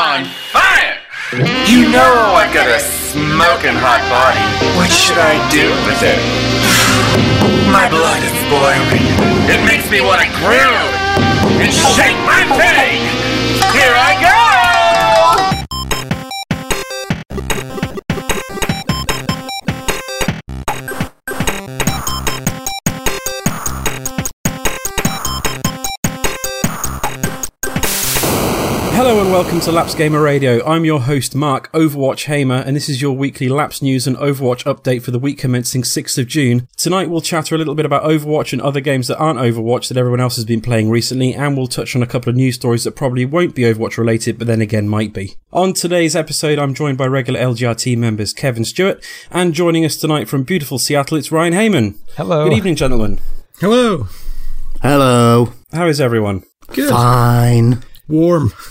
on fire! You know I got a smoking hot body. What should I do with it? My blood is boiling. It makes me want to grill and shake my pig. Here I go! And welcome to Laps Gamer Radio. I'm your host, Mark Overwatch Hamer, and this is your weekly Laps news and Overwatch update for the week commencing 6th of June. Tonight we'll chatter a little bit about Overwatch and other games that aren't Overwatch that everyone else has been playing recently, and we'll touch on a couple of news stories that probably won't be Overwatch related, but then again might be. On today's episode, I'm joined by regular LGR team members Kevin Stewart, and joining us tonight from beautiful Seattle, it's Ryan Heyman. Hello. Good evening, gentlemen. Hello. Hello. How is everyone? Good. Fine. Warm.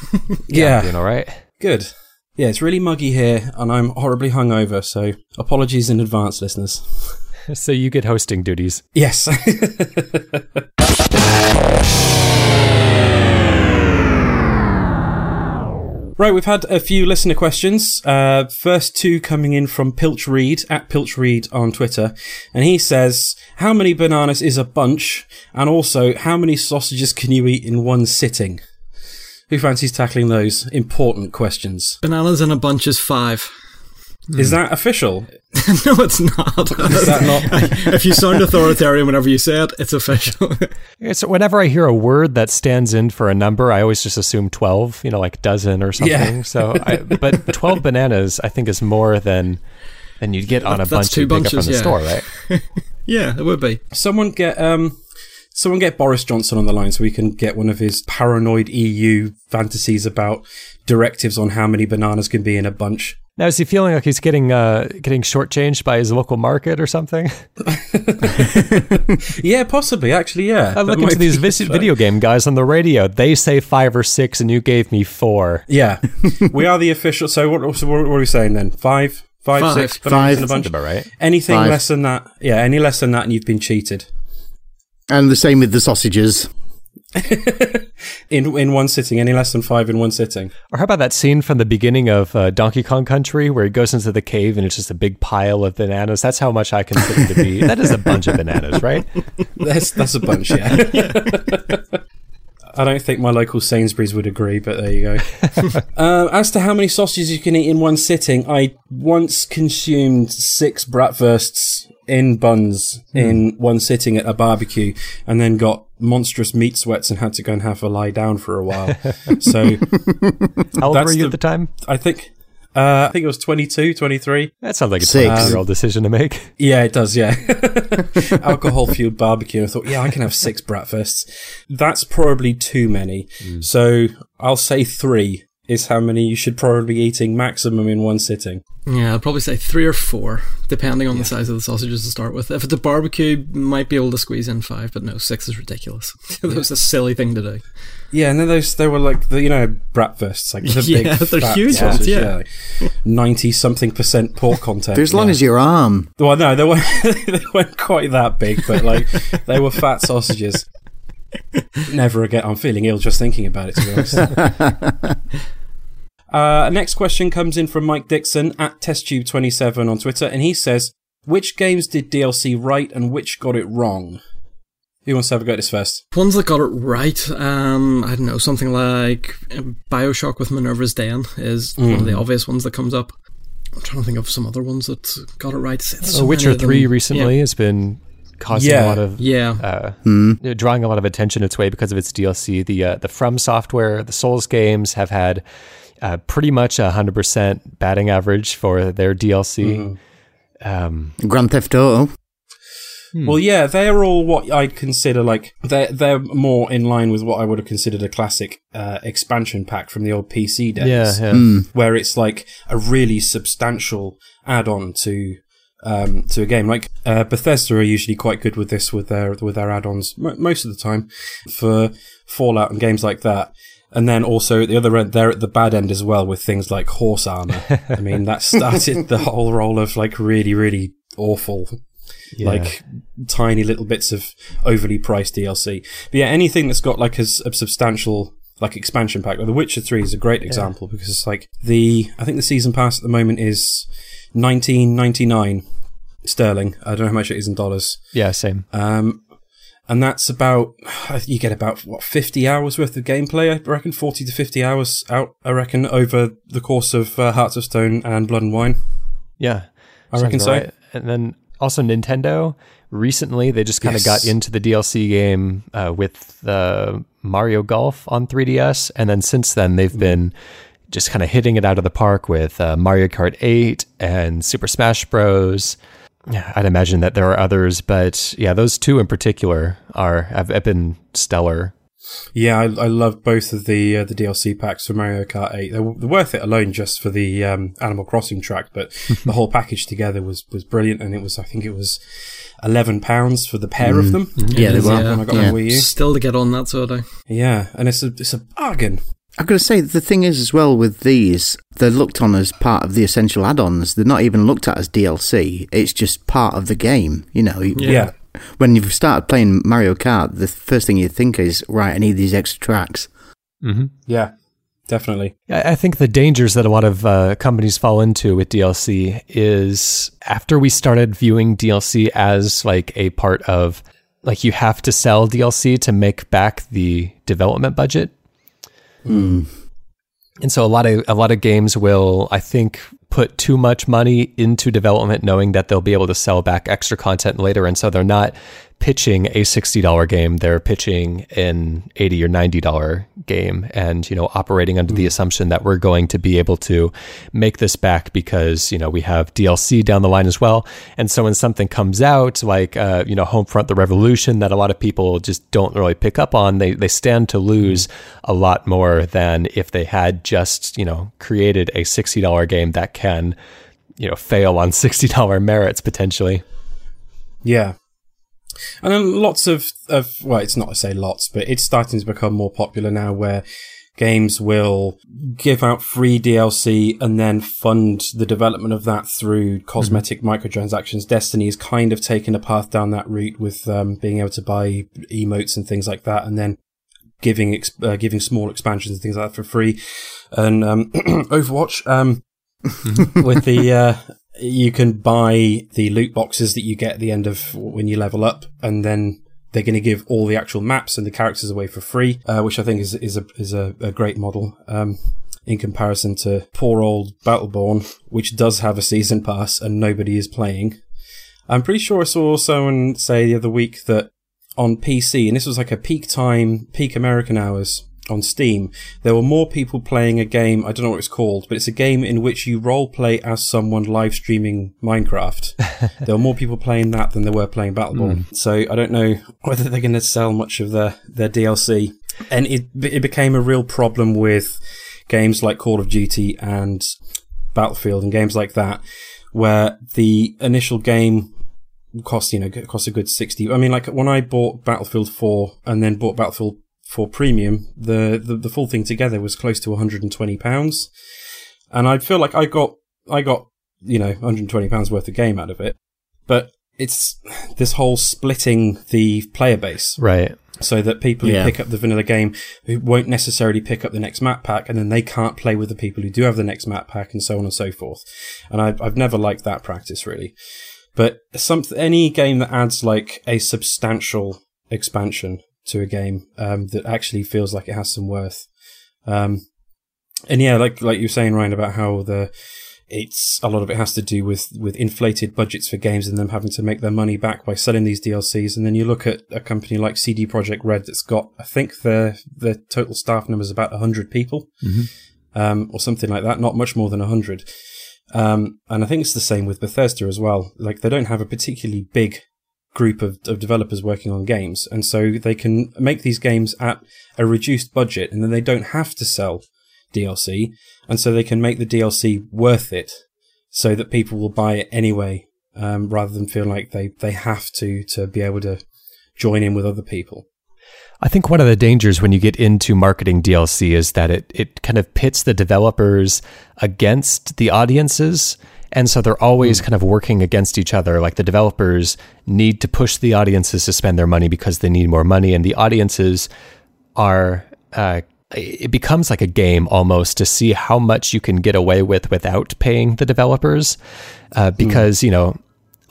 Yeah. Doing all right. Good. Yeah, it's really muggy here, and I'm horribly hungover, so apologies in advance, listeners. So you get hosting duties. Yes. right, we've had a few listener questions. Uh, first two coming in from Pilch Reed, at Pilch Reed on Twitter. And he says, How many bananas is a bunch? And also, how many sausages can you eat in one sitting? Who fancies tackling those important questions? Bananas and a bunch is five. Is that official? no, it's not. Is that not? if you sound authoritarian whenever you say it, it's official. So whenever I hear a word that stands in for a number, I always just assume 12, you know, like dozen or something. Yeah. So, I, but 12 bananas, I think, is more than than you'd get on a That's bunch two you pick up bunches, from the yeah. store, right? yeah, it would be. Someone get um, someone get Boris Johnson on the line so we can get one of his paranoid EU fantasies about directives on how many bananas can be in a bunch. Now, is he feeling like he's getting uh, getting shortchanged by his local market or something? Yeah, possibly. Actually, yeah. I That look might into these vis- video game guys on the radio. They say five or six, and you gave me four. Yeah, we are the official. So what? So what, what are we saying then? Five, five, Five. six in a bunch. About right. Anything Five. less than that? Yeah, any less than that, and you've been cheated And the same with the sausages. in in one sitting. Any less than five in one sitting. Or how about that scene from the beginning of uh, Donkey Kong Country where he goes into the cave and it's just a big pile of bananas? That's how much I consider to be. That is a bunch of bananas, right? That's that's a bunch. Yeah. I don't think my local Sainsbury's would agree, but there you go. uh, as to how many sausages you can eat in one sitting, I once consumed six bratwursts in buns in one sitting at a barbecue, and then got monstrous meat sweats and had to go and have a lie down for a while. so How old were you the- at the time? I think. Uh, I think it was 22, 23. That sounds like a Six. 22 year old decision to make. Yeah, it does, yeah. Alcohol fueled barbecue. I thought, yeah, I can have six breakfasts. That's probably too many. So I'll say three is how many you should probably be eating maximum in one sitting. Yeah, I'd probably say three or four, depending on the size of the sausages to start with. If it's a barbecue, might be able to squeeze in five, but no, six is ridiculous. that was a silly thing to do. Yeah, and then those, they were like, the, you know, bratwursts, like the Yeah, big they're fat huge ones, sausage, yeah. 90 something percent pork content. They're as long yeah. as your arm. Well, no, they weren't, they weren't quite that big, but like, they were fat sausages. Never again. I'm feeling ill just thinking about it, to be honest. Uh, next question comes in from Mike Dixon at TestTube27 on Twitter, and he says, Which games did DLC right and which got it wrong? Who wants to have a go at this first? Ones that got it right, um, I don't know, something like uh, Bioshock with Minerva's Den is one of the obvious ones that comes up. I'm trying to think of some other ones that got it right. It's so Uh, Witcher many of them. 3 recently Yeah. has been causing Yeah. a lot of. Yeah. Uh, Hmm. drawing a lot of attention its way because of its DLC. The uh, the From Software, the Souls games have had uh, pretty much a hundred percent batting average for their DLC. Um, Grand Theft Auto. Well, yeah, they're all what I'd consider like they're they're more in line with what I would have considered a classic uh, expansion pack from the old PC days. yeah, yeah. Hmm. where it's like a really substantial add-on to um, to a game. Like uh, Bethesda are usually quite good with this with their with their add-ons mo most of the time for Fallout and games like that. And then also at the other end, they're at the bad end as well with things like horse armor. I mean, that started the whole roll of like really, really awful, Yeah. like tiny little bits of overly priced DLC. But yeah, anything that's got like a substantial like expansion pack. Like The Witcher Three is a great example because it's like the I think the season pass at the moment is nineteen ninety nine sterling. I don't know how much it is in dollars. Yeah, same. Um, and that's about you get about what fifty hours worth of gameplay. I reckon forty to fifty hours out. I reckon over the course of uh, Hearts of Stone and Blood and Wine. Yeah, I reckon so. And then also Nintendo recently they just kind of Yes. got into the DLC game uh, with uh, Mario Golf on 3DS, and then since then they've Mm. been just kind of hitting it out of the park with uh, Mario Kart 8 and Super Smash Bros. Yeah, I'd imagine that there are others, but yeah, those two in particular are have, have been stellar. Yeah, I, I loved both of the uh, the DLC packs for Mario Kart 8. They're, they're worth it alone just for the um, Animal Crossing track, but the whole package together was was brilliant. And it was, I think, it was eleven pounds for the pair of them. Yeah, they were. yeah. When I got Yeah. Wii U. Still to get on that sort of. Yeah, and it's a it's a bargain. I've got to say, the thing is as well with these, they're looked on as part of the essential add-ons. They're not even looked at as DLC. It's just part of the game. You know, Yeah. when you've started playing Mario Kart, the first thing you think is, right, I need these extra tracks. Mm-hmm. Yeah, definitely. I I think the dangers that a lot of uh, companies fall into with DLC is after we started viewing DLC as like a part of like you have to sell DLC to make back the development budget. Mm. And so a lot of a lot of games will I think put too much money into development knowing that they'll be able to sell back extra content later and so they're not pitching a $60 game they're pitching an 80 or $90 game. And you know operating under the assumption that we're going to be able to make this back because you know we have DLC down the line as well. And so when something comes out like uh, you know Homefront the Revolution that a lot of people just don't really pick up on they they stand to lose a lot more than if they had just you know created a $60 game that can you know fail on $60 merits potentially. Yeah. And then lots of, of, well, it's not to say lots, but it's starting to become more popular now where games will give out free DLC and then fund the development of that through cosmetic microtransactions. Destiny is kind of taken a path down that route with um, being able to buy emotes and things like that and then giving ex- uh, giving small expansions and things like that for free. And um, Overwatch, um, with the uh, you can buy the loot boxes that you get at the end of when you level up, and then they're going to give all the actual maps and the characters away for free, uh, which I think is is a is a, a great model. Um, in comparison to poor old Battleborn, which does have a season pass and nobody is playing. I'm pretty sure I saw someone say the other week that on PC, and this was like a peak time, peak American hours on Steam, there were more people playing a game, I don't know what it's called, but it's a game in which you role play as someone live streaming Minecraft. there were more people playing that than there were playing Battleborn. Hmm. So I don't know whether they're going to sell much of their, their DLC. And it, it became a real problem with games like Call of Duty and Battlefield and games like that, where the initial game cost, you know, cost a good 60. I mean, like when I bought Battlefield 4 and then bought Battlefield 4 Premium, the, the, the full thing together was close to 120 pounds. And I feel like I got, I got, you know, 120 pounds worth of game out of it. But it's this whole splitting the player base right so that people who Yeah. pick up the vanilla game who won't necessarily pick up the next map pack and then they can't play with the people who do have the next map pack and so on and so forth. And I've, I've never liked that practice really. But some, any game that adds like a substantial expansion to a game, um, that actually feels like it has some worth. Um, and yeah, like, like you were saying, Ryan, about how the, it's a lot of it has to do with with inflated budgets for games and them having to make their money back by selling these DLCs. And then you look at a company like CD Projekt Red that's got, I think their their total staff number is about hundred people, um, or something like that, not much more than hundred. Um, and I think it's the same with Bethesda as well. Like they don't have a particularly big group of, of developers working on games, and so they can make these games at a reduced budget, and then they don't have to sell DLC, and so they can make the DLC worth it, so that people will buy it anyway, um, rather than feel like they, they have to to be able to join in with other people. I think one of the dangers when you get into marketing DLC is that it, it kind of pits the developers against the audiences. And so they're always kind of working against each other. Like the developers need to push the audiences to spend their money because they need more money. And the audiences are uh, it becomes like a game almost to see how much you can get away with without paying the developers, uh, because you know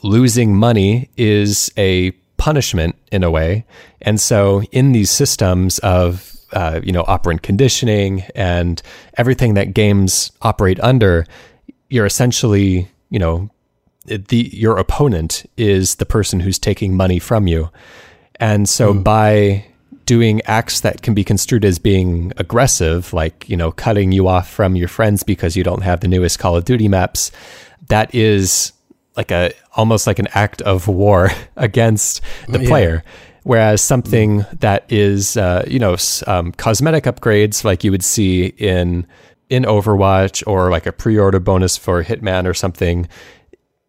losing money is a punishment in a way, and so in these systems of uh, you know operant conditioning and everything that games operate under, you're essentially you know the your opponent is the person who's taking money from you. And so by doing acts that can be construed as being aggressive, like, you know, cutting you off from your friends because you don't have the newest Call of Duty maps, that is like a almost like an act of war against the player. Whereas something that is, uh, you know, um, cosmetic upgrades like you would see in in Overwatch or like a pre-order bonus for Hitman or something,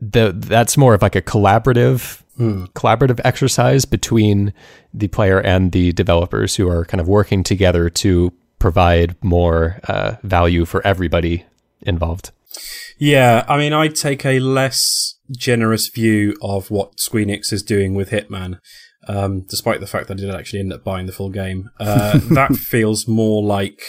the that's more of like a collaborative collaborative exercise between the player and the developers who are kind of working together to provide more uh, value for everybody involved. Yeah, I mean, I take a less generous view of what Squeenix is doing with Hitman, um, despite the fact that I did actually end up buying the full game. Uh, that feels more like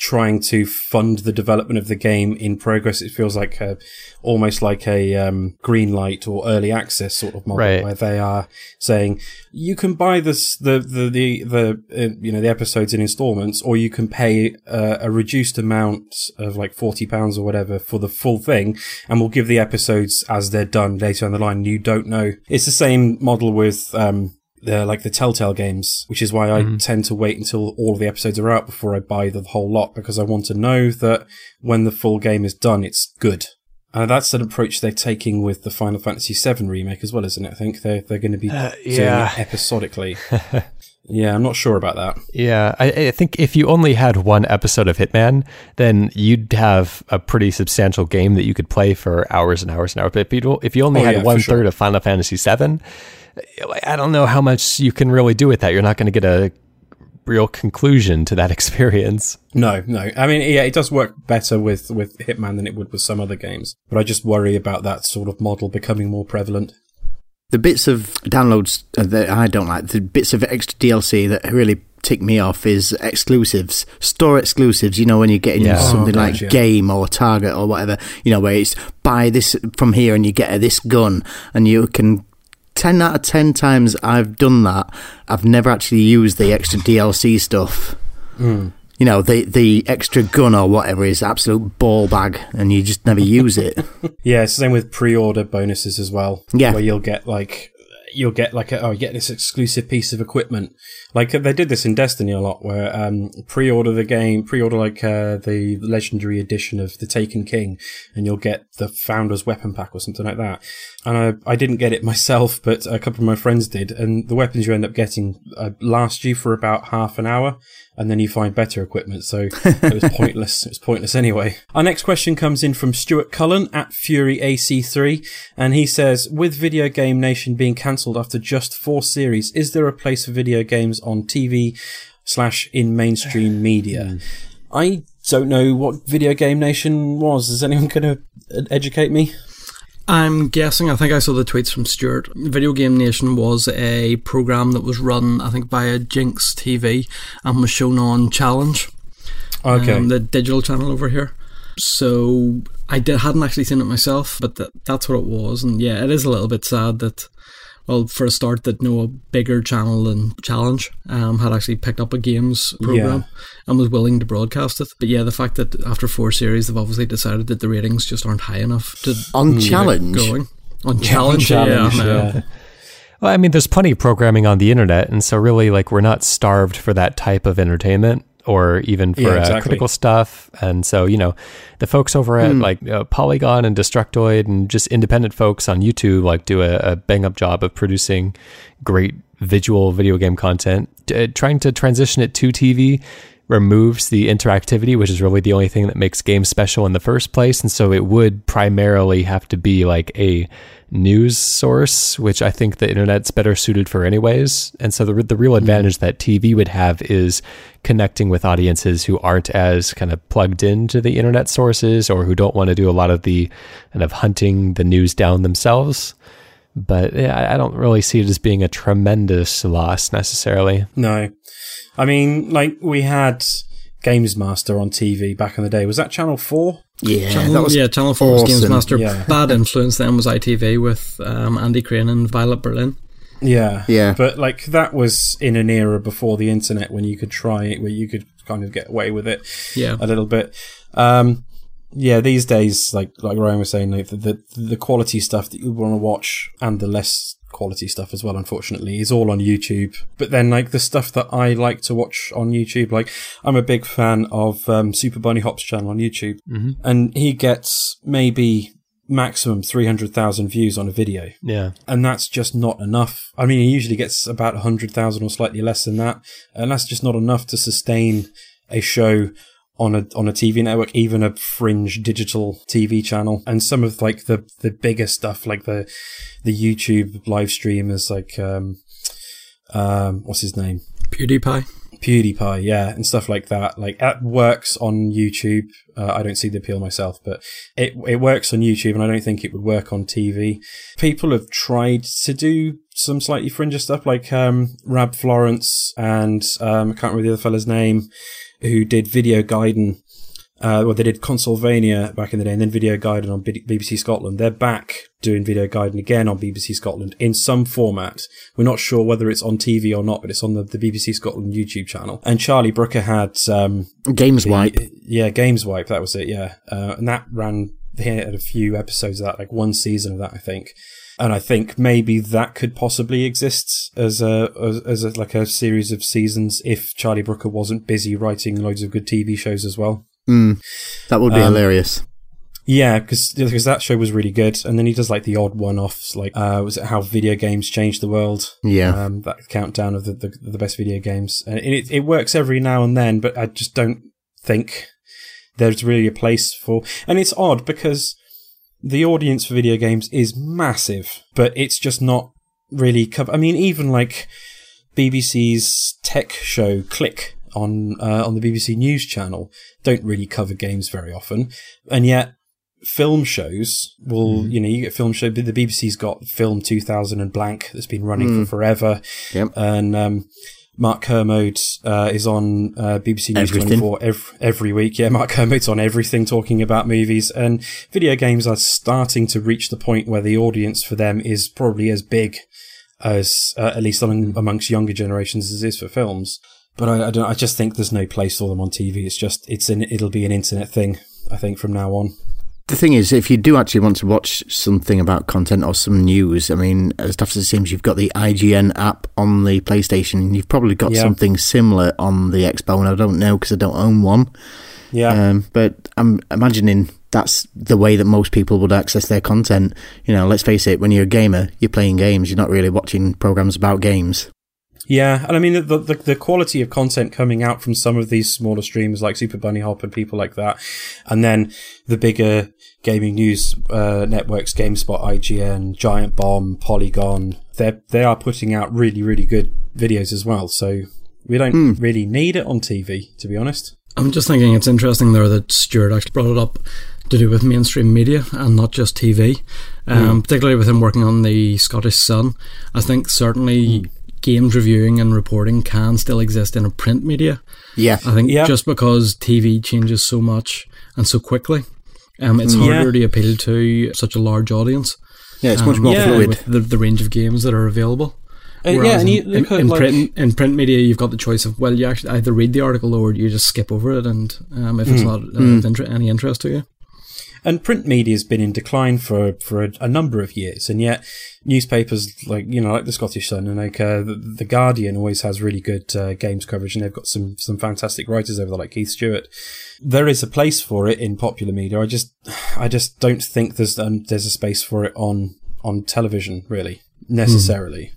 trying to fund the development of the game in progress. It feels like a, almost like a um, green light or early access sort of model, Right. where they are saying you can buy this the the the, the uh, you know the episodes in installments, or you can pay uh, a reduced amount of like forty pounds or whatever for the full thing, and we'll give the episodes as they're done later on the line. You don't know. It's the same model with. Um, the like the Telltale games, which is why I mm-hmm. tend to wait until all of the episodes are out before I buy the whole lot because I want to know that when the full game is done, it's good. And that's an approach they're taking with the Final Fantasy VII remake as well, isn't it? I think they're they're going to be yeah. doing it episodically. yeah, I'm not sure about that. Yeah, I, I think if you only had one episode of Hitman, then you'd have a pretty substantial game that you could play for hours and hours and hours. But if you if you only Oh, had yeah, for one sure. of Final Fantasy VII, I don't know how much you can really do with that. You're not going to get a real conclusion to that experience. No, no. I mean, yeah, it does work better with with Hitman than it would with some other games, but I just worry about that sort of model becoming more prevalent. The bits of downloads uh, that I don't like, the bits of extra DLC that really tick me off is exclusives, store exclusives. You know, when you're getting Yeah. something Oh, like yeah. Game or Target or whatever, you know, where it's buy this from here and you get this gun and you can. 10 out of 10 times I've done that, I've never actually used the extra DLC stuff. Mm. You know, the the extra gun or whatever is absolute ball bag and you just never use it. Yeah, it's the same with pre-order bonuses as well. Yeah. where you'll get like you'll get like a, oh you get this exclusive piece of equipment. Like they did this in Destiny a lot, where um pre-order the game, pre-order like uh, the legendary edition of the Taken King, and you'll get the Founder's Weapon Pack or something like that. And I I didn't get it myself, but a couple of my friends did, and the weapons you end up getting uh, last you for about half an hour. And then you find better equipment, so it was pointless. It was pointless anyway. Our next question comes in from Stuart Cullen at Fury AC3, and he says, "With Video Game Nation being cancelled after just four series, is there a place for video games on TV slash in mainstream media?" I don't know what Video Game Nation was. Is anyone going to educate me? I'm guessing, I think I saw the tweets from Stuart. Video Game Nation was a program that was run, I think, via Jinx TV and was shown on Challenge, Okay. um, the digital channel over here. So I did, hadn't actually seen it myself, but that, that's what it was. And yeah, it is a little bit sad that, well, for a start, that no bigger channel than Challenge um, had actually picked up a games program and was willing to broadcast it. But yeah, the fact that after four series, they've obviously decided that the ratings just aren't high enough to On Challenge? going. On challenge, Challenge, yeah. I yeah. Well, I mean, there's plenty of programming on the internet, and so really, like, we're not starved for that type of entertainment or even for Yeah, uh, critical stuff. And so, you know, the folks over at like uh, Polygon and Destructoid and just independent folks on YouTube like do a, a bang up job of producing great visual video game content. Uh, trying to transition it to TV removes the interactivity, which is really the only thing that makes games special in the first place. And so it would primarily have to be like a news source, which I think the internet's better suited for anyways. And so the, the real hmm. advantage that TV would have is connecting with audiences who aren't as kind of plugged into the internet sources or who don't want to do a lot of the kind of hunting the news down themselves. But yeah, I- I don't really see it as being a tremendous loss necessarily. No. I mean, like, we had Games Master on TV back in the day. Was that Channel 4? Yeah, Channel, that was yeah, Channel 4 was Games. Master. Yeah. Bad influence then was ITV with um, Andy Crane and Violet Berlin. Yeah. Yeah. But like that was in an era before the internet when you could try it, where you could kind of get away with it Yeah. a little bit. Um, yeah, these days, like like Ryan was saying, like, the, the the quality stuff that you want to watch and the less quality stuff as well, unfortunately, is all on YouTube. But then, like the stuff that I like to watch on YouTube, like I'm a big fan of um, Super Bunny Hop's channel on YouTube, Mhm. and he gets maybe maximum three hundred thousand views on a video Yeah. and that's just not enough. I mean, he usually gets about 100,000 or slightly less than that, and that's just not enough to sustain a show on a on a TV network, even a fringe digital TV channel. And some of like the the bigger stuff, like the the YouTube live streamers, like um um what's his name? PewDiePie. PewDiePie, yeah, and stuff like that. Like that works on YouTube. Uh, I don't see the appeal myself, but it it works on YouTube, and I don't think it would work on TV. People have tried to do some slightly fringe stuff, like um, Rab Florence and um, I can't remember the other fella's name, who did VideoGaiden. Uh, well, they did Consolevania back in the day, and then VideoGaiden on B- BBC Scotland. They're back doing VideoGaiden again on BBC Scotland in some format. We're not sure whether it's on TV or not, but it's on the, the BBC Scotland YouTube channel. And Charlie Brooker had um, Games Wipe. yeah, Games Wipe. That was it. Yeah, uh, and that ran here had a few episodes of that, like one season of that, I think. And I think maybe that could possibly exist as a as, as a, like a series of seasons if Charlie Brooker wasn't busy writing loads of good TV shows as well. Mm, that would be Um, hilarious. Yeah, because that show was really good, and then he does like the odd one-offs, like uh, was it how video games changed the world? Yeah. um, that countdown of the, the the best video games, and it it works every now and then, but I just don't think there's really a place for. And it's odd because the audience for video games is massive, but it's just not really covered. I mean, even like BBC's tech show Click on uh, on the BBC News channel don't really cover games very often, and yet film shows will you know you get film show the BBC's got film 2000 and blank that's been running for forever Yep. and um Mark Kermode uh, is on uh, BBC News Everything. 24 every, every week. Yeah, Mark Kermode's on everything talking about movies. And video games are starting to reach the point where the audience for them is probably as big as, uh, at least among, amongst younger generations, as is for films. But I, I don't. I just think there's no place for them on TV. It's just it's an it'll be an internet thing. I think from now on. The thing is, if you do actually want to watch something about content or some news, I mean, as tough as it seems, you've got the IGN app on the PlayStation, and you've probably got Yeah. something similar on the Xbox. And I don't know because I don't own one. Yeah. Um, but I'm imagining that's the way that most people would access their content. You know, let's face it, when you're a gamer, you're playing games. You're not really watching programs about games. Yeah, and I mean the, the the quality of content coming out from some of these smaller streamers like Super Bunny Hop and people like that, and then the bigger gaming news uh, networks, GameSpot, IGN, Giant Bomb, Polygon, they they are putting out really really good videos as well. So we don't really need it on TV, to be honest. I'm just thinking it's interesting there that Stuart actually brought it up to do with mainstream media and not just TV, um, particularly with him working on the Scottish Sun. I think certainly games reviewing and reporting can still exist in a print media. Yeah. I think Yeah. just because TV changes so much and so quickly, um, it's Yeah. harder to appeal to such a large audience. Yeah, it's much um, more yeah, fluid. with the, the range of games that are available. Uh, yeah, and in, you look in, in like, print in print media, you've got the choice of well, you actually either read the article or you just skip over it, and um, if it's not uh, of inter- any interest to you, and print media has been in decline for for a, a number of years, and yet newspapers like you know like the Scottish Sun and like uh, the, the Guardian always has really good uh, games coverage, and they've got some some fantastic writers over there like Keith Stewart. There is a place for it in popular media. I just I just don't think there's um, there's a space for it on on television really necessarily.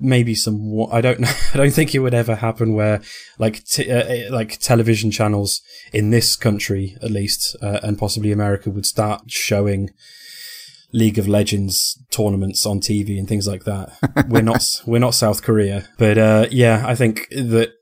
Maybe some. I don't know. I don't think it would ever happen where, like, t- uh, like television channels in this country, at least, uh, and possibly America, would start showing League of Legends tournaments on TV and things like that. we're not. We're not South Korea, but uh, yeah, I think that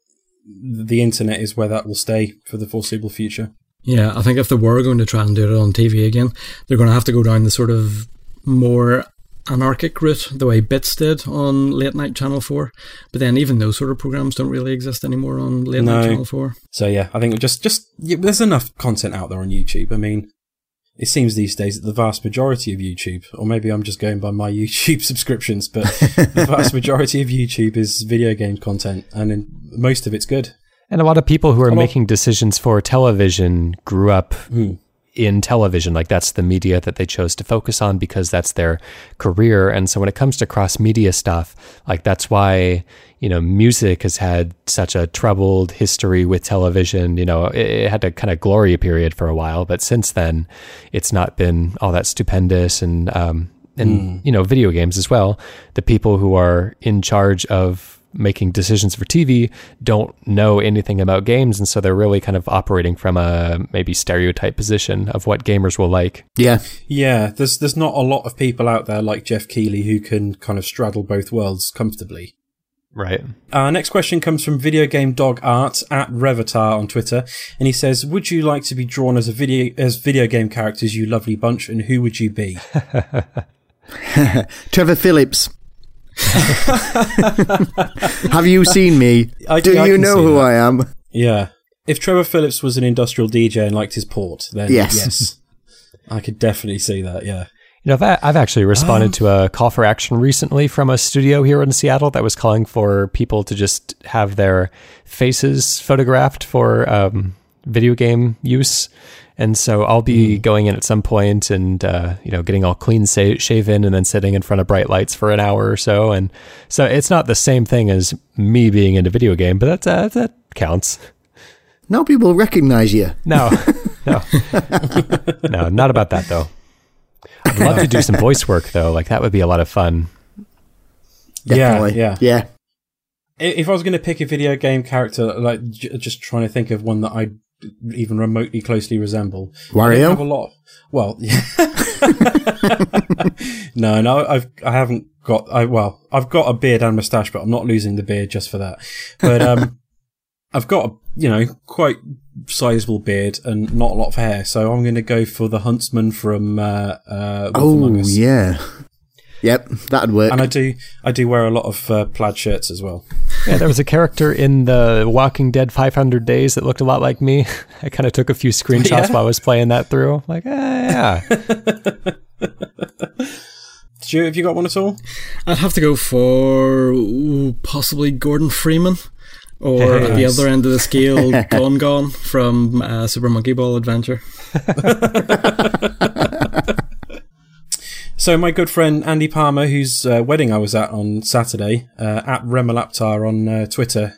the internet is where that will stay for the foreseeable future. yeah, I think if they were going to try and do it on TV again, they're going to have to go down the sort of more anarchic route, the way Bits did on late night Channel 4. But then even those sort of programs don't really exist anymore on late No. night Channel 4. So yeah, I think just just yeah, there's enough content out there on YouTube. I mean, it seems these days that the vast majority of YouTube, or maybe I'm just going by my YouTube subscriptions, but the vast majority of YouTube is video game content, and in, most of it's good. And a lot of people who are making decisions for television grew up Hmm. In television. Like that's the media that they chose to focus on because that's their career. And so when it comes to cross media stuff, like that's why, you know, music has had such a troubled history with television. You know, it, it had a kind of glory period for a while, but since then it's not been all that stupendous and, um, and you know, video games as well. The people who are in charge of making decisions for TV don't know anything about games, and so they're really kind of operating from a maybe stereotype position of what gamers will like. Yeah. Yeah, there's there's not a lot of people out there like Geoff Keighley who can kind of straddle both worlds comfortably. Right. Our next question comes from Video Game Dog Art at Revatar on Twitter, and he says, "Would you like to be drawn as a video as video game characters, you lovely bunch, and who would you be?" Trevor Phillips. Have you seen me? I- Do I you know who that. I am? Yeah. If Trevor Phillips was an industrial DJ and liked his port, then Yes. yes. I could definitely see that, yeah. You know, I've, a- I've actually responded to a call for action recently from a studio here in Seattle that was calling for people to just have their faces photographed for um, video game use. And so I'll be going in at some point and, uh, you know, getting all clean sa- shaven and then sitting in front of bright lights for an hour or so. And so it's not the same thing as me being in a video game, but that's, uh, that counts. Nobody will recognize you. No, no, no, not about that though. I'd love to do some voice work though. Like that would be a lot of fun. Definitely. Yeah, Yeah. I- If I was going to pick a video game character, like j- just trying to think of one that I even remotely closely resemble, don't have a Wario? lot. Well, yeah. no, no, I've I haven't got. I well, I've got a beard and moustache, but I'm not losing the beard just for that. But um, I've got a you know quite sizable beard and not a lot of hair, so I'm going to go for the huntsman from uh, uh, Oh, yeah. Yep, that'd work. And I do, I do wear a lot of uh, plaid shirts as well. Yeah, there was a character in the Walking Dead 500 Days that looked a lot like me. I kind of took a few screenshots Yeah? while I was playing that through. Like, eh, yeah, Stu, have you got one at all? I'd have to go for ooh, possibly Gordon Freeman. Or Hey, at the other end of the scale, GonGon from uh, Super Monkey Ball Adventure. So my good friend Andy Palmer, whose uh, wedding I was at on Saturday, uh, at Remalaptar on uh, Twitter,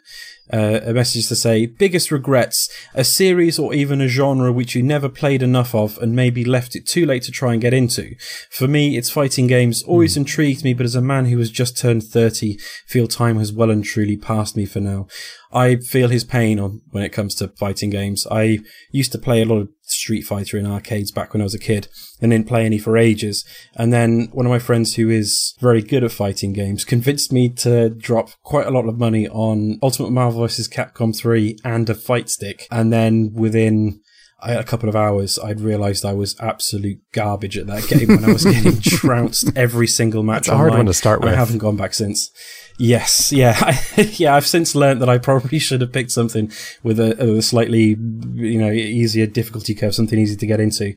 uh, a message to say, biggest regrets, a series or even a genre which you never played enough of and maybe left it too late to try and get into. For me, it's fighting games always intrigued me, but as a man who has just turned 30, feel time has well and truly passed me for now. I feel his pain on when it comes to fighting games. I used to play a lot of Street Fighter in arcades back when I was a kid and didn't play any for ages. And then one of my friends who is very good at fighting games convinced me to drop quite a lot of money on Ultimate Marvel vs. Capcom 3 and a fight stick. And then within a couple of hours, I'd realised I was absolute garbage at that game when I was getting trounced every single match. It's a hard one to start and I haven't gone back since. Yes, yeah, yeah. I've since learnt that I probably should have picked something with a, a slightly, you know, easier difficulty curve, something easy to get into.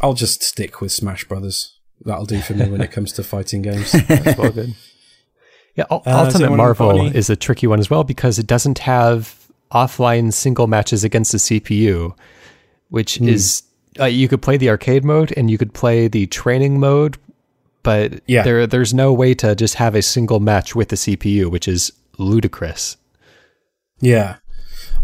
I'll just stick with Smash Brothers. That'll do for me when it comes to fighting games. that's well good. Yeah, Uh, Ultimate Marvel is a tricky one as well because it doesn't have offline single matches against the CPU, which Hmm. is uh, you could play the arcade mode and you could play the training mode, but Yeah. there there's no way to just have a single match with the CPU, which is ludicrous. Yeah.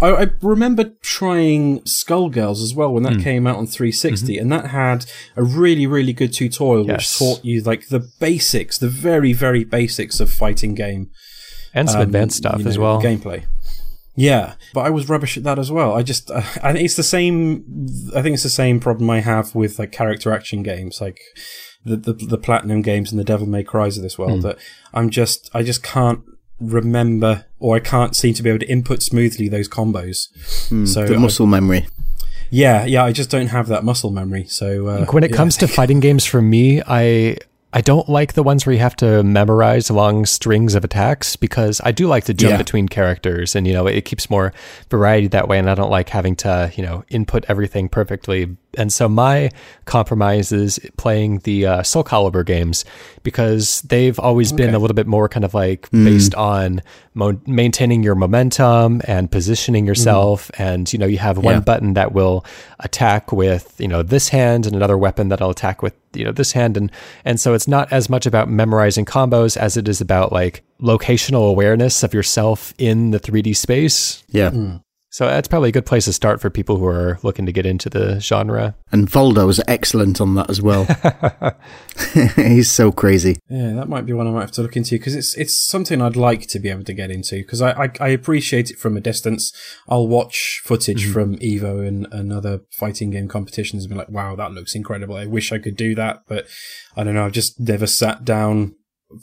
I, I remember trying Skullgirls as well when that came out on 360, and that had a really, really good tutorial Yes. which taught you like the basics, the very, very basics of fighting game And some um, advanced stuff you as well. Gameplay. Yeah, but I was rubbish at that as well. I just, uh, I think it's the same. I think it's the same problem I have with like character action games, like the the, the platinum games and the Devil May Cries of this world. Hmm. That I'm just, I just can't remember, or I can't seem to be able to input smoothly those combos. so the I- muscle memory. yeah, yeah, I just don't have that muscle memory. So uh, when it yeah. comes to fighting games for me, I I don't like the ones where you have to memorize long strings of attacks because I do like to jump Yeah. between characters and, you know, it keeps more variety that way. And I don't like having to, you know, input everything perfectly. And so my compromise is playing the uh, Soul Calibur games because they've always been a little bit more kind of like mm. based on mo- maintaining your momentum and positioning mm. yourself. And, you know, you have one Yeah. button that will attack with, you know, this hand and another weapon that'll attack with, you know, this hand. And, and so it's not as much about memorizing combos as it is about like locational awareness of yourself in the 3D space. Yeah. Mm. So that's probably a good place to start for people who are looking to get into the genre. And Voldo's excellent on that as well. He's so crazy. Yeah, that might be one I might have to look into because it's it's something I'd like to be able to get into because I, I I appreciate it from a distance. I'll watch footage mm-hmm. from Evo and, and other fighting game competitions and be like, wow, that looks incredible. I wish I could do that, but I don't know. I've just never sat down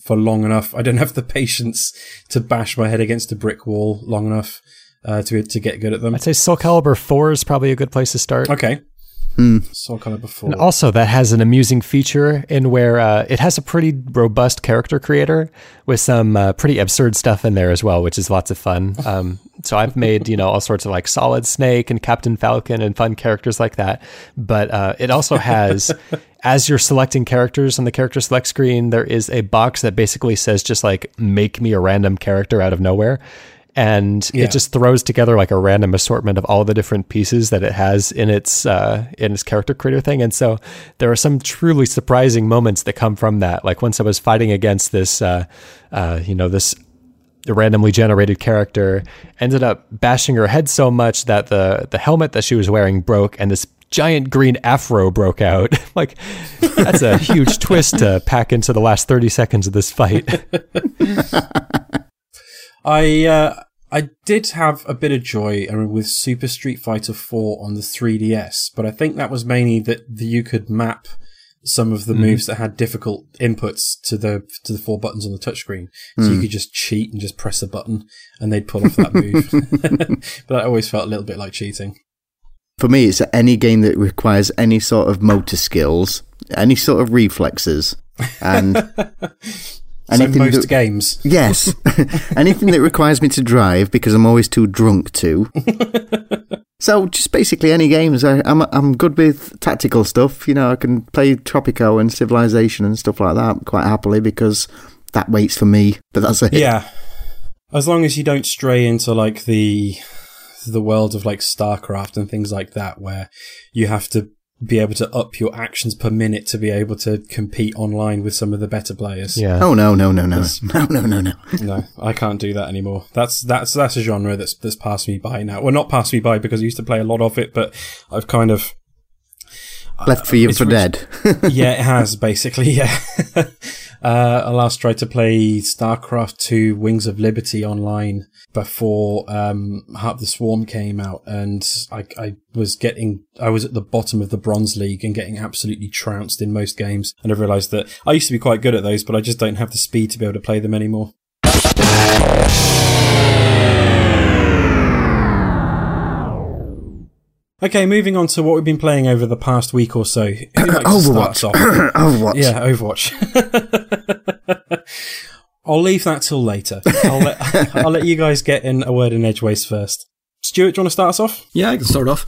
for long enough. I don't have the patience to bash my head against a brick wall long enough uh, to to get good at them. I'd say Soul Calibur 4 is probably a good place to start. Okay. Soul Calibur 4. And also, that has an amusing feature in where uh, it has a pretty robust character creator with some uh, pretty absurd stuff in there as well, which is lots of fun. Um, so I've made you know all sorts of like Solid Snake and Captain Falcon and fun characters like that. But uh, it also has, as you're selecting characters on the character select screen, there is a box that basically says just like make me a random character out of nowhere. And Yeah. it just throws together like a random assortment of all the different pieces that it has in its uh, in its character creator thing. And so there are some truly surprising moments that come from that. Like once I was fighting against this, uh, uh, you know, this randomly generated character, ended up bashing her head so much that the the helmet that she was wearing broke, and this giant green afro broke out. like that's a huge twist to pack into the last thirty seconds of this fight. I uh, I did have a bit of joy with Super Street Fighter 4 on the 3DS, but I think that was mainly that you could map some of the moves that had difficult inputs to the to the four buttons on the touchscreen. So you could just cheat and just press a button and they'd pull off that move. but that always felt a little bit like cheating. For me, it's any game that requires any sort of motor skills, any sort of reflexes, and So anything most that, games. Yes. Anything that requires me to drive because I'm always too drunk to. so just basically any games. I, I'm I'm good with tactical stuff. You know, I can play Tropico and Civilization and stuff like that quite happily because that waits for me. But that's it. Yeah. As long as you don't stray into like the the world of like StarCraft and things like that where you have to be able to up your actions per minute to be able to compete online with some of the better players. Yeah. Oh no no no no no no no no. No, I can't do that anymore. That's that's that's a genre that's that's passed me by now. Well, not passed me by because I used to play a lot of it, but I've kind of Left for you it's for dead. yeah, it has basically. Yeah, uh, I last tried to play StarCraft Two: Wings of Liberty online before um, Heart of the Swarm came out, and I, I was getting, I was at the bottom of the Bronze League and getting absolutely trounced in most games. And I realised that I used to be quite good at those, but I just don't have the speed to be able to play them anymore. Okay, moving on to what we've been playing over the past week or so. Who likes to start us Overwatch. off? Overwatch. Yeah, Overwatch. I'll leave that till later. I'll let, I'll let you guys get in a word in edgeways first. Stuart, do you want to start us off? Yeah, I can start off.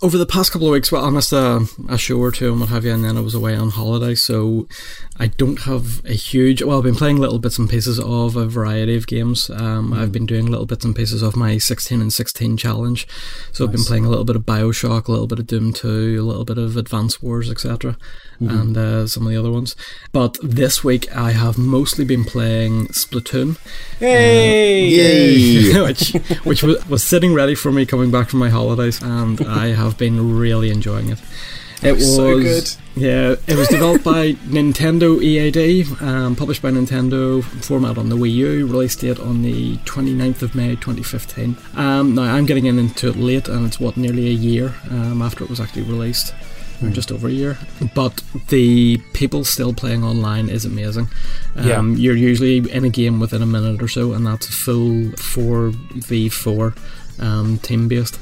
Over the past couple of weeks, well, I missed a, a show or two and what have you, and then I was away on holiday, so I don't have a huge. Well, I've been playing little bits and pieces of a variety of games. Um, I've been doing little bits and pieces of my 16 and 16 challenge. So I've been playing a little bit of Bioshock, a little bit of Doom 2, a little bit of Advance Wars, etc., and uh, some of the other ones. But this week, I have mostly been playing Splatoon. Hey! Yay! which which was, was sitting ready for me coming back from my holidays, and I have been really enjoying it. It was So good. Yeah, it was developed by Nintendo EAD, um, published by Nintendo, format on the Wii U, release date on the 29th of May 2015. Um, now I'm getting in into it late, and it's what nearly a year um, after it was actually released. Or just over a year, but the people still playing online is amazing. Um, Yeah. You're usually in a game within a minute or so, and that's a full 4v4 um, team based.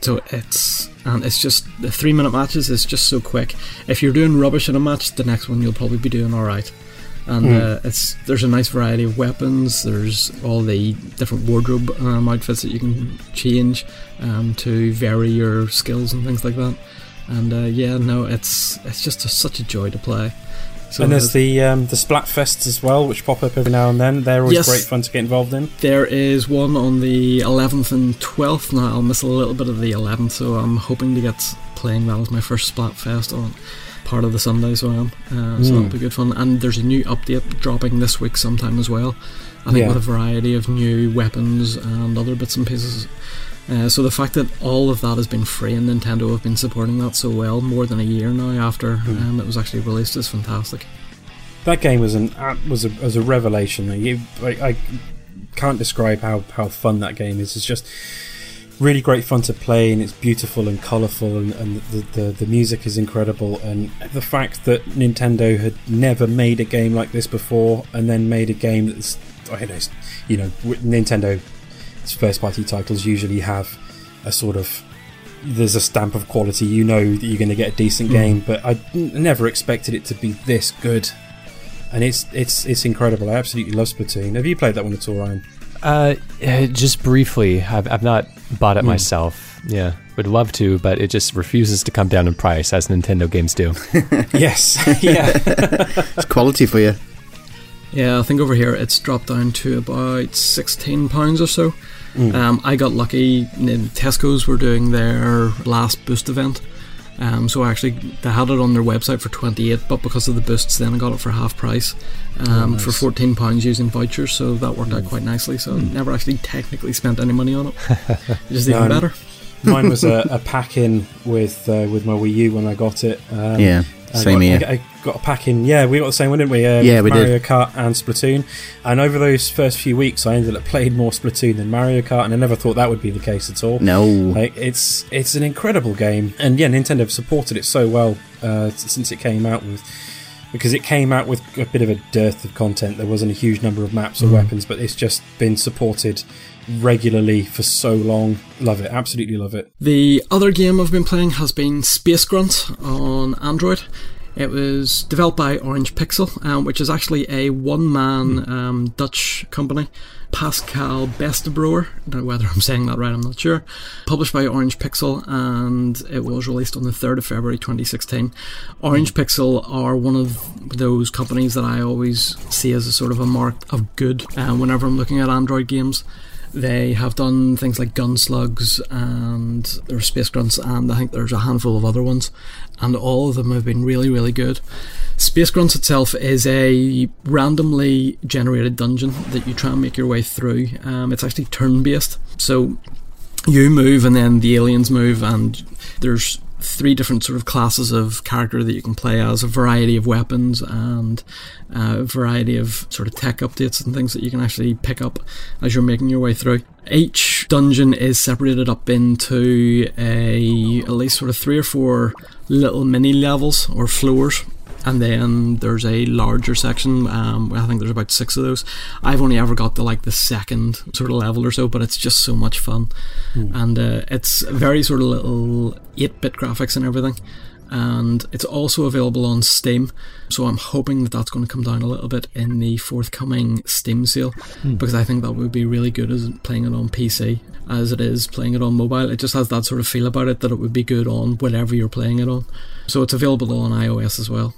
So it's and it's just the three minute matches is just so quick. If you're doing rubbish in a match, the next one you'll probably be doing all right. and uh, it's there's a nice variety of weapons. There's all the different wardrobe um, outfits that you can change um, to vary your skills and things like that. And uh, yeah, no, it's it's just a, such a joy to play. So and there's the um, the Splatfests as well, which pop up every now and then. They're always Yes. great fun to get involved in. There is one on the 11th and 12th. Now I'll miss a little bit of the 11th, so I'm hoping to get playing that as my first Splatfest on part of the Sunday. So I am, uh, so Mm. that'll be good fun. And there's a new update dropping this week sometime as well. I think Yeah. with a variety of new weapons and other bits and pieces. Uh, so the fact that all of that has been free and Nintendo have been supporting that so well more than a year now after Mm. um, it was actually released is fantastic. That game was an uh, was a was a revelation. You, I, I can't describe how, how fun that game is. It's just really great fun to play, and it's beautiful and colourful, and, and the, the the music is incredible. And the fact that Nintendo had never made a game like this before, and then made a game that's I don't know, you know, Nintendo first party titles usually have a sort of there's a stamp of quality. You know that you're going to get a decent game, but I n- never expected it to be this good. And it's it's it's incredible. I absolutely love Splatoon. Have you played that one at all, Ryan? Uh, eh, just briefly, I've, I've not bought it Hmm. myself. Yeah, would love to, but it just refuses to come down in price as Nintendo games do. yes. yeah. It's quality for you. Yeah, I think over here it's dropped down to about sixteen pounds or so. Mm. Um, I got lucky. Tesco's were doing their last boost event, um, so actually they had it on their website for twenty eight, but because of the boosts, then I got it for half price um, Oh, nice. for fourteen pounds using vouchers. So that worked out quite nicely. So never actually technically spent any money on it, which is even better. Mine was a, a pack in with uh, with my Wii U when I got it. Um, yeah, I same got, here. I, got a pack in. Yeah, we got the same one, didn't we? Uh, Yeah, we did. Mario Kart and Splatoon. And over those first few weeks, I ended up playing more Splatoon than Mario Kart, and I never thought that would be the case at all. no, Like it's it's an incredible game, and yeah, Nintendo have supported it so well uh, since it came out with because it came out with a bit of a dearth of content. There wasn't a huge number of maps or weapons, but it's just been supported regularly for so long. Love it, absolutely love it. The other game I've been playing has been Space Grunt on Android. It was developed by Orange Pixel, um, which is actually a one man um, Dutch company. Pascal Bestebroer, don't whether I'm saying that right, I'm not sure. Published by Orange Pixel, and it was released on the 3rd of February 2016. Orange Pixel are one of those companies that I always see as a sort of a mark of good uh, whenever I'm looking at Android games. They have done things like Gunslugs and there are Space Grunts, and I think there's a handful of other ones, and all of them have been really, really good. Space Grunts itself is a randomly generated dungeon that you try and make your way through. Um, it's actually turn based, so you move and then the aliens move, and there's three different sort of classes of character that you can play as, a variety of weapons and a variety of sort of tech updates and things that you can actually pick up as you're making your way through. Each dungeon is separated up into a at least sort of three or four little mini levels or floors and then there's a larger section. Um, I think there's about six of those. I've only ever got to like the second sort of level or so, but it's just so much fun, and uh, it's very sort of little eight-bit graphics and everything. And it's also available on Steam, so I'm hoping that that's going to come down a little bit in the forthcoming Steam sale because I think that would be really good as playing it on PC as it is playing it on mobile. It just has that sort of feel about it that it would be good on whatever you're playing it on. So it's available on iOS as well.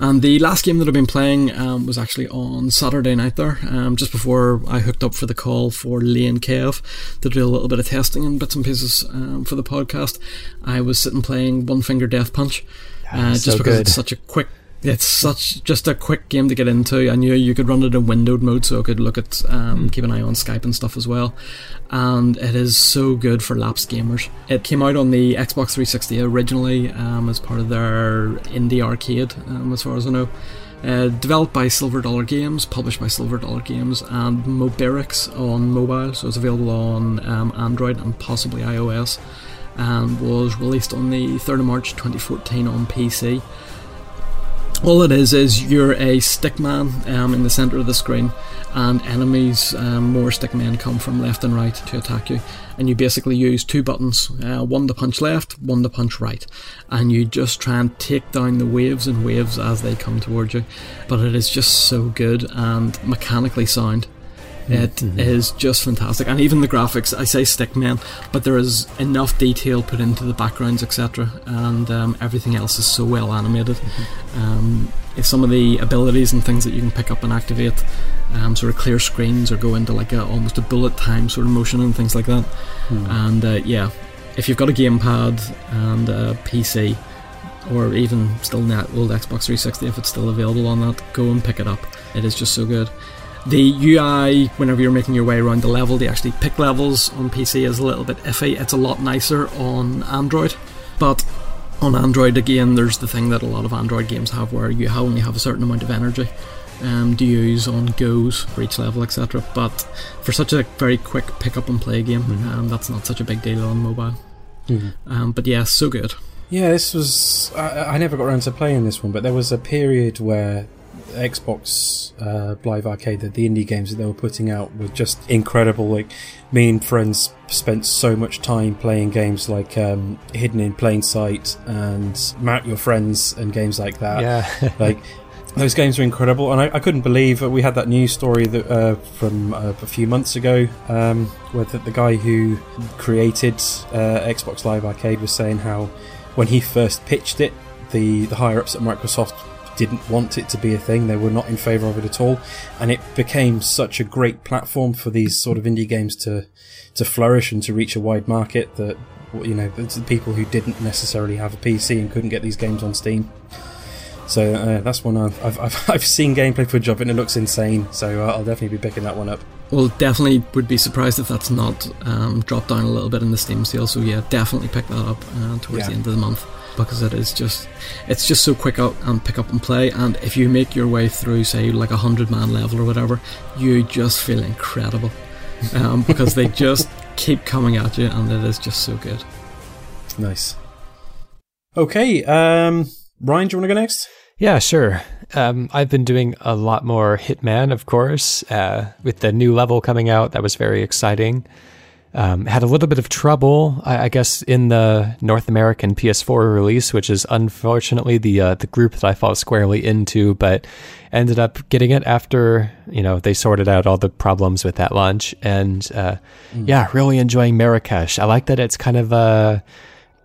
And the last game that I've been playing um, was actually on Saturday night there, um, just before I hooked up for the call for Lane Kev to do a little bit of testing and bits and pieces um, for the podcast. I was sitting playing One Finger Death Punch, uh, just so because good. it's such a quick. It's such just a quick game to get into. I knew you could run it in windowed mode, so I could look at um, keep an eye on Skype and stuff as well. And it is so good for lapsed gamers. It came out on the Xbox 360 originally um, as part of their indie arcade, um, as far as I know. Uh, developed by Silver Dollar Games, published by Silver Dollar Games, and Moberix on mobile, so it's available on um, Android and possibly iOS, and was released on the 3rd of March 2014 on PC. All it is is you're a stickman um, in the centre of the screen, and enemies, um, more stickmen, come from left and right to attack you. And you basically use two buttons uh, one to punch left, one to punch right. And you just try and take down the waves and waves as they come towards you. But it is just so good and mechanically sound. It is just fantastic, and even the graphics. I say stickmen, but there is enough detail put into the backgrounds, etc., and um, everything else is so well animated. Um, if some of the abilities and things that you can pick up and activate, um, sort of clear screens or go into like a, almost a bullet time sort of motion and things like that. And uh, yeah, if you've got a gamepad and a PC, or even still net old Xbox 360 if it's still available on that, go and pick it up. It is just so good. The UI, whenever you're making your way around the level, they actually pick levels on PC is a little bit iffy. It's a lot nicer on Android, but on Android again, there's the thing that a lot of Android games have, where you only have a certain amount of energy um, to use on goes for each level, etc. But for such a very quick pick up and play game, um, that's not such a big deal on mobile. Um, but yeah, so good. Yeah, this was. I, I never got around to playing this one, but there was a period where Xbox uh, Live Arcade, the, the indie games that they were putting out, were just incredible. Like, me and friends spent so much time playing games like um, Hidden in Plain Sight and Mount Your Friends and games like that. Yeah. like those games were incredible, and I, I couldn't believe that we had that news story that uh, from uh, a few months ago, um, where the, the guy who created uh, Xbox Live Arcade was saying how when he first pitched it, the the higher ups at Microsoft didn't want it to be a thing; they were not in favour of it at all, and it became such a great platform for these sort of indie games to to flourish and to reach a wide market that you know the people who didn't necessarily have a PC and couldn't get these games on Steam. So uh, that's one I've, I've, I've, I've seen gameplay footage of and it looks insane. So uh, I'll definitely be picking that one up. Well, definitely would be surprised if that's not um, dropped down a little bit in the Steam sale. So yeah, definitely pick that up uh, towards Yeah. the end of the month because it is just it's just so quick out and pick up and play. And if you make your way through, say like a hundred man level or whatever, you just feel incredible um, because they just keep coming at you, and it is just so good. Nice. Okay, um, Ryan, do you want to go next? Yeah, sure. Um, I've been doing a lot more Hitman, of course, uh, with the new level coming out. That was very exciting. Um, had a little bit of trouble, I, I guess, in the North American PS4 release, which is unfortunately the uh, the group that I fall squarely into, but ended up getting it after you know they sorted out all the problems with that launch. And uh, yeah, really enjoying Marrakesh. I like that it's kind of uh,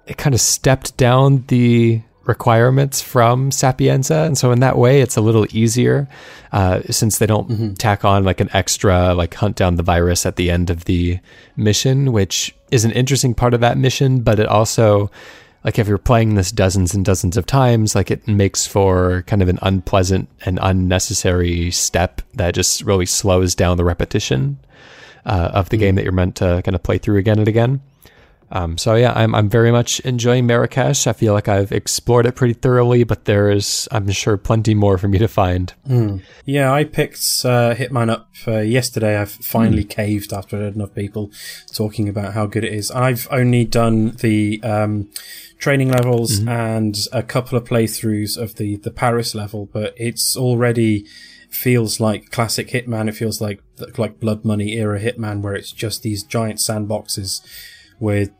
it kind of stepped down the requirements from Sapienza, and so in that way, it's a little easier uh, since they don't tack on like an extra like hunt down the virus at the end of the mission, which is an interesting part of that mission, but it also like if you're playing this dozens and dozens of times, like it makes for kind of an unpleasant and unnecessary step that just really slows down the repetition uh, of the game that you're meant to kind of play through again and again. Um, so yeah, I'm I'm very much enjoying Marrakesh. I feel like I've explored it pretty thoroughly, but there is, I'm sure, plenty more for me to find. Yeah, I picked uh, Hitman up uh, yesterday. I've finally caved after I heard enough people talking about how good it is. I've only done the um, training levels and a couple of playthroughs of the, the Paris level, but it's already feels like classic Hitman. It feels like like Blood Money era Hitman, where it's just these giant sandboxes with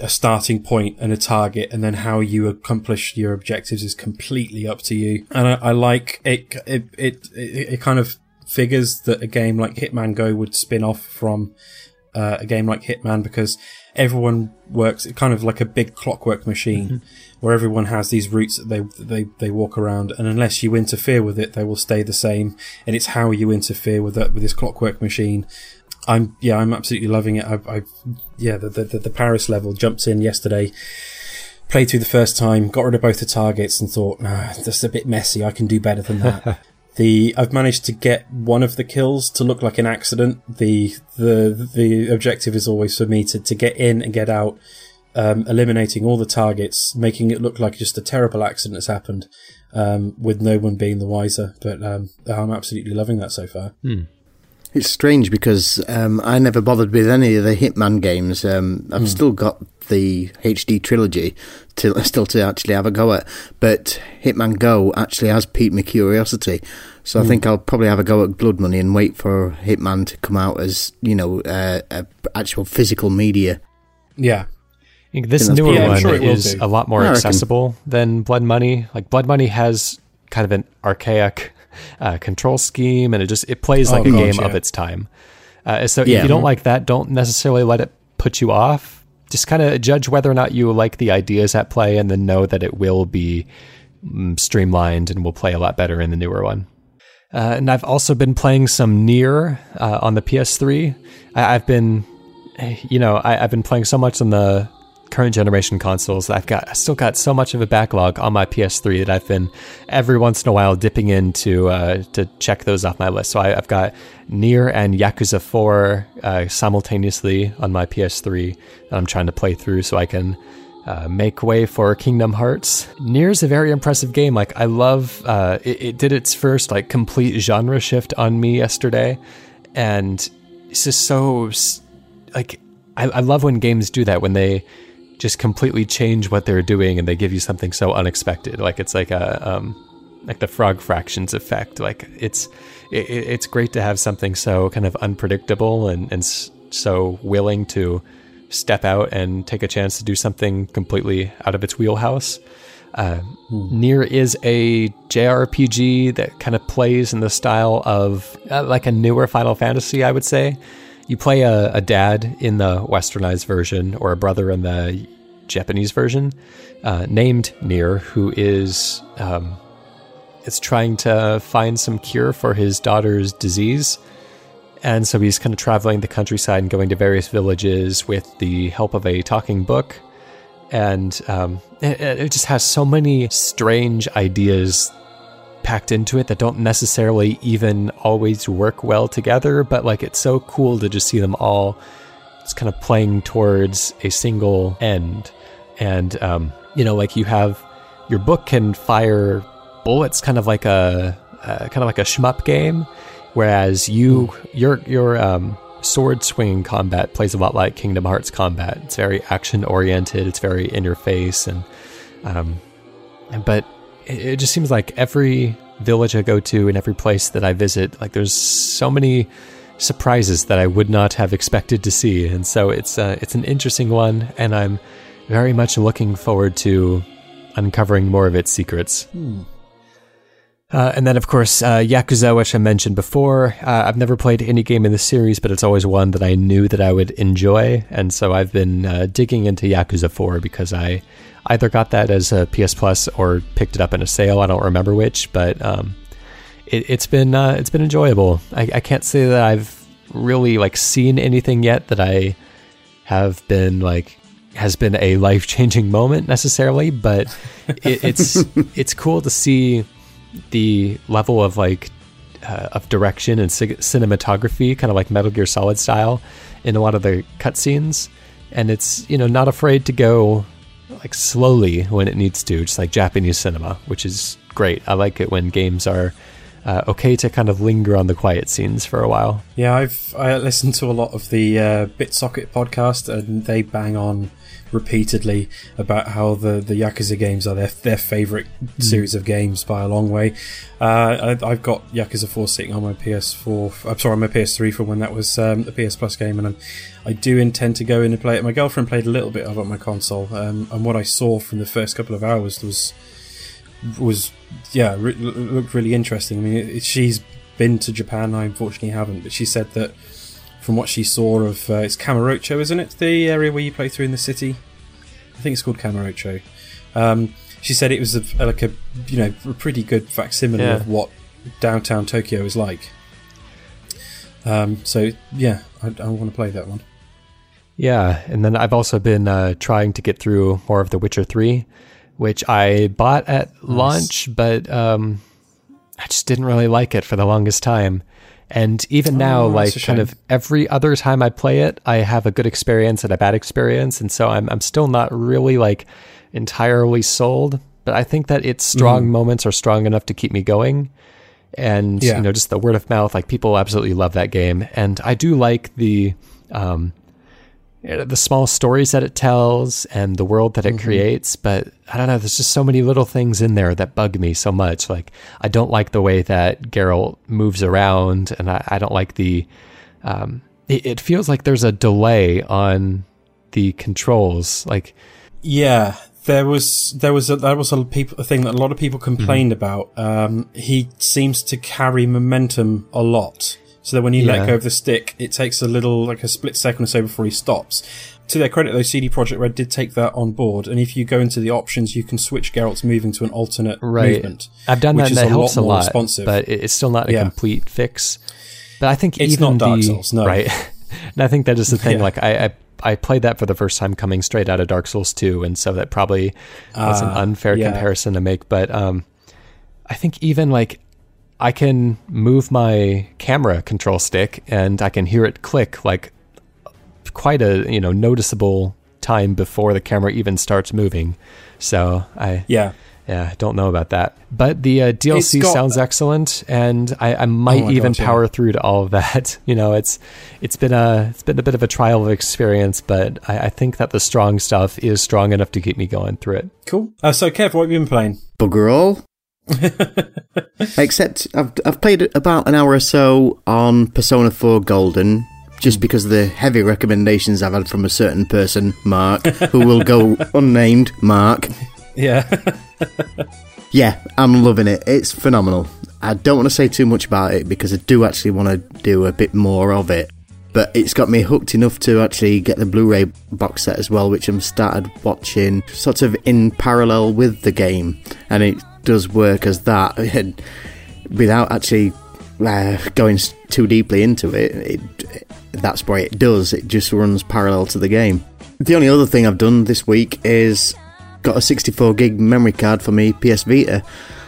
a starting point and a target, and then how you accomplish your objectives is completely up to you. And I, I like it, it. It it kind of figures that a game like Hitman Go would spin off from uh, a game like Hitman because everyone works kind of like a big clockwork machine where everyone has these routes that they, they, they walk around and unless you interfere with it, they will stay the same. And it's how you interfere with that, with this clockwork machine. I'm, yeah, I'm absolutely loving it. I've, I've yeah, the, the, the Paris level jumped in yesterday, played through the first time, got rid of both the targets and thought, nah, that's a bit messy. I can do better than that. The I've managed to get one of the kills to look like an accident. The the the objective is always for me to, to get in and get out, um, eliminating all the targets, making it look like just a terrible accident has happened, um, with no one being the wiser. But um, I'm absolutely loving that so far. It's strange because um, I never bothered with any of the Hitman games. Um, I've still got the HD trilogy to still to actually have a go at, but Hitman Go actually has piqued my curiosity. So I think I'll probably have a go at Blood Money and wait for Hitman to come out as you know uh, a actual physical media. Yeah. This newer Yeah, one sure is a lot more accessible than Blood Money. Like Blood Money has kind of an archaic uh, control scheme, and it just it plays Oh, like a God, game yeah. of its time. Uh, so Yeah. if you don't like that, don't necessarily let it put you off. Just kind of judge whether or not you like the ideas at play, and then know that it will be mm, streamlined and will play a lot better in the newer one. Uh, and I've also been playing some Nier uh, on the PS3. I, I've been, eh, you know, I, I've been playing so much on the current generation consoles I've got, I still got so much of a backlog on my PS3 that I've been every once in a while dipping into uh, to check those off my list. So I, I've got Nier and Yakuza 4 uh, simultaneously on my PS3 that I'm trying to play through so I can uh, make way for Kingdom Hearts. Nier's a very impressive game. Like I love, uh, it, it did its first like complete genre shift on me yesterday, and it's just so like I, I love when games do that when they just completely change what they're doing and they give you something so unexpected. Like it's like a um, like the frog fractions effect. Like it's it, it- it's great to have something so kind of unpredictable and and so willing to step out and take a chance to do something completely out of its wheelhouse. Uh, Nier is a JRPG that kind of plays in the style of uh, like a newer Final Fantasy, I would say. You play a, a dad in the westernized version or a brother in the Japanese version, uh, named Nier, who is um, is trying to find some cure for his daughter's disease. And so he's kind of traveling the countryside and going to various villages with the help of a talking book. And um, it, it just has so many strange ideas packed into it that don't necessarily even always work well together. But like, it's so cool to just see them all just kind of playing towards a single end. And, um, you know, like you have your book can fire bullets kind of like a, uh, kind of like a shmup game whereas you your your um, sword swinging combat plays a lot like Kingdom Hearts combat. It's very action oriented. It's very in your face, and um, but it, just seems like every village I go to and every place that I visit, like there's so many surprises that I would not have expected to see, and so it's uh, it's an interesting one, and I'm very much looking forward to uncovering more of its secrets. Uh, and then, of course, uh, Yakuza, which I mentioned before. Uh, I've never played any game in the series, but it's always one that I knew that I would enjoy. And so I've been uh, digging into Yakuza 4 because I either got that as a PS Plus or picked it up in a sale. I don't remember which, but um, it, it's been uh, it's been enjoyable. I, I can't say that I've really like seen anything yet that I have been like has been a life changing moment necessarily, but it, it's it's cool to see the level of like uh, of direction and cig- cinematography, kind of like Metal Gear Solid style, in a lot of the cutscenes, and it's you know not afraid to go like slowly when it needs to, just like Japanese cinema, which is great. I like it when games are uh, okay to kind of linger on the quiet scenes for a while. Yeah, I've I listened to a lot of the uh, BitSocket podcast, and they bang on repeatedly about how the, the Yakuza games are their their favorite series of games by a long way. Uh, I, I've got Yakuza 4 sitting on my PS4. I'm sorry, on my PS3 for when that was um, the PS Plus game, and I'm, I do intend to go in and play it. My girlfriend played a little bit of it on my console, um, and what I saw from the first couple of hours was was yeah re- looked really interesting. I mean, it, she's been to Japan. I unfortunately haven't, but she said that from what she saw of uh, it's Kamurocho, isn't it? The area where you play through in the city. I think it's called Kamurocho. Um, she said it was a, like a you know a pretty good facsimile Yeah. of what downtown Tokyo is like. Um, so yeah, I, I want to play that one. Yeah, and then I've also been uh, trying to get through more of The Witcher 3, which I bought at launch, but um, I just didn't really like it for the longest time. And even now, Oh, like kind of every other time I play it, I have a good experience and a bad experience, and so I'm I'm still not really like entirely sold. But I think that its strong Mm-hmm. moments are strong enough to keep me going. and Yeah. you know just the word of mouth like people absolutely love that game and i do like the um the small stories that it tells and the world that it creates but i don't know there's just so many little things in there that bug me so much. Like i don't like the way that Geralt moves around and i, I don't like the um it, it feels like there's a delay on the controls. Like Yeah, there was there was a, that was a people a thing that a lot of people complained about. Um, he seems to carry momentum a lot, so that when you Yeah. let go of the stick, it takes a little like a split second or so before he stops. To their credit, though, CD Projekt Red did take that on board, and if you go into the options, you can switch Geralt's moving to an alternate right movement. i've done which that and is that a helps lot a more lot responsive. but it's still not a Yeah. complete fix but i think It's even not Dark the, Souls, no. right and i think that is the thing Yeah. like I, I i played that for the first time coming straight out of dark souls 2 and so that probably was an Ah, unfair yeah. comparison to make but um i think even like i can move my camera control stick and i can hear it click like quite a you know noticeable time before the camera even starts moving so i Yeah, yeah, don't know about that. But the uh, DLC It's got- sounds excellent, and I, I might Oh my even God, yeah. power through to all of that. You know, it's it's been a it's been a bit of a trial of experience, but I, I think that the strong stuff is strong enough to keep me going through it. cool. Uh, so, Kev, what have you been playing? Bugger all. Except I've I've played about an hour or so on Persona 4 Golden, just because of the heavy recommendations I've had from a certain person, Mark, who will go unnamed. Mark. Yeah, Yeah, I'm loving it. It's phenomenal. I don't want to say too much about it because I do actually want to do a bit more of it. But it's got me hooked enough to actually get the Blu-ray box set as well, which I'm started watching sort of in parallel with the game, and it does work as that and without actually uh, going too deeply into it. it. That's why it does. It just runs parallel to the game. The only other thing I've done this week is got a 64 gig memory card for me PS Vita.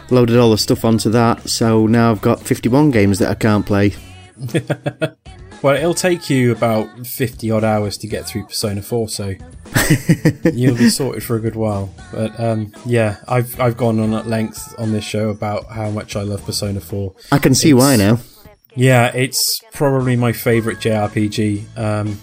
Loaded all the stuff onto that, so now I've got 51 games that I can't play. well, it'll take you about fifty odd hours to get through Persona Four, so you'll be sorted for a good while. But um, yeah, I've I've gone on at length on this show about how much I love Persona Four. I can see why now. Yeah, it's probably my favorite JRPG. Um,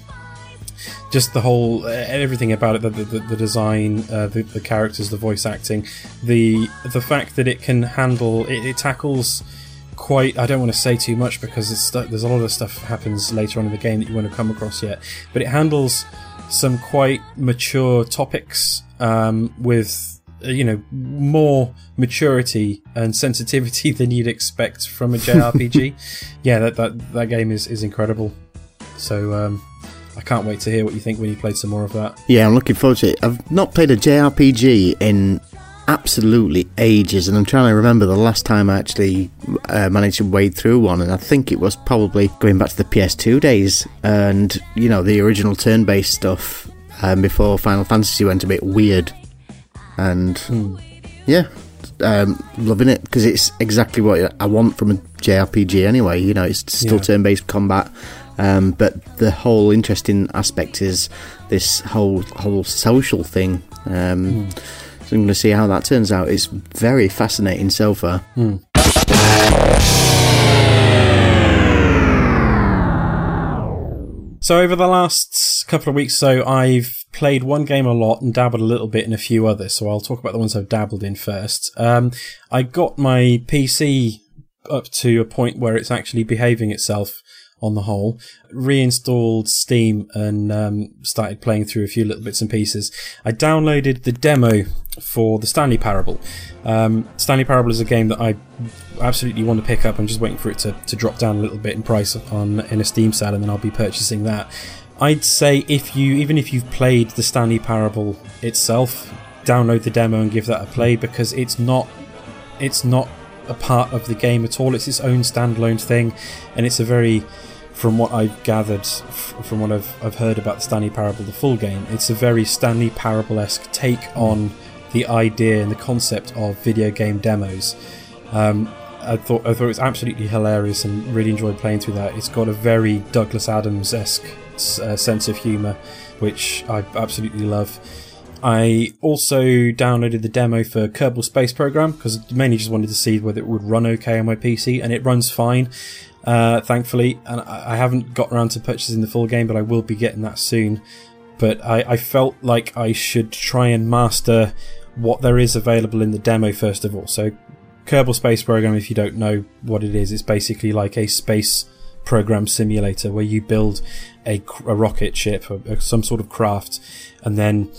just the whole uh, everything about it the, the, the design uh, the, the characters the voice acting the the fact that it can handle it, it tackles quite i don't want to say too much because it's, there's a lot of stuff happens later on in the game that you won't have come across yet but it handles some quite mature topics um, with uh, you know more maturity and sensitivity than you'd expect from a jrpg yeah that, that that game is is incredible so um, I can't wait to hear what you think when you played some more of that. Yeah, I'm looking forward to it. I've not played a JRPG in absolutely ages, and I'm trying to remember the last time I actually uh, managed to wade through one, and I think it was probably going back to the PS2 days, and you know the original turn-based stuff um, before Final Fantasy went a bit weird, and yeah. Um, loving it because it's exactly what I want from a JRPG anyway. You know, it's still Yeah. turn-based combat, um, but the whole interesting aspect is this whole whole social thing. Um, So I'm going to see how that turns out. It's very fascinating so far. So over the last couple of weeks, so I've played one game a lot and dabbled a little bit in a few others. So I'll talk about the ones I've dabbled in first. Um, I got my PC up to a point where it's actually behaving itself on the whole. Reinstalled Steam and um, started playing through a few little bits and pieces. I downloaded the demo for the Stanley Parable. Um, Stanley Parable is a game that I absolutely want to pick up. I'm just waiting for it to, to drop down a little bit in price on in a Steam sale, and then I'll be purchasing that. I'd say if you even if you've played the Stanley Parable itself, download the demo and give that a play because it's not it's not a part of the game at all. It's its own standalone thing, and it's a very from what I've gathered, f- from what I've, I've heard about the Stanley Parable, the full game, it's a very Stanley Parable esque take on the idea and the concept of video game demos. Um, I thought I thought it was absolutely hilarious and really enjoyed playing through that. It's got a very Douglas Adams esque uh, sense of humour, which I absolutely love. I also downloaded the demo for Kerbal Space Program because mainly just wanted to see whether it would run okay on my PC, and it runs fine, uh, thankfully. And I haven't got around to purchasing the full game, but I will be getting that soon. But I, I felt like I should try and master what there is available in the demo first of all. So, Kerbal Space Program, if you don't know what it is, it's basically like a space program simulator where you build a, a rocket ship or some sort of craft and then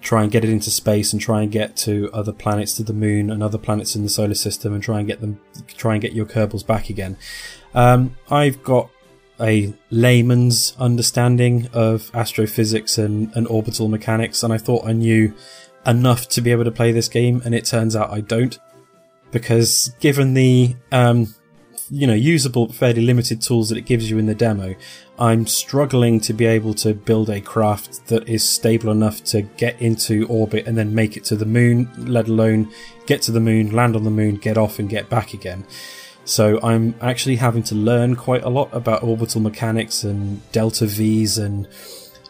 try and get it into space and try and get to other planets to the moon and other planets in the solar system and try and get them try and get your kerbals back again um, i've got a layman's understanding of astrophysics and, and orbital mechanics and i thought i knew enough to be able to play this game and it turns out i don't because given the um, you know usable fairly limited tools that it gives you in the demo i'm struggling to be able to build a craft that is stable enough to get into orbit and then make it to the moon let alone get to the moon land on the moon get off and get back again so i'm actually having to learn quite a lot about orbital mechanics and delta v's and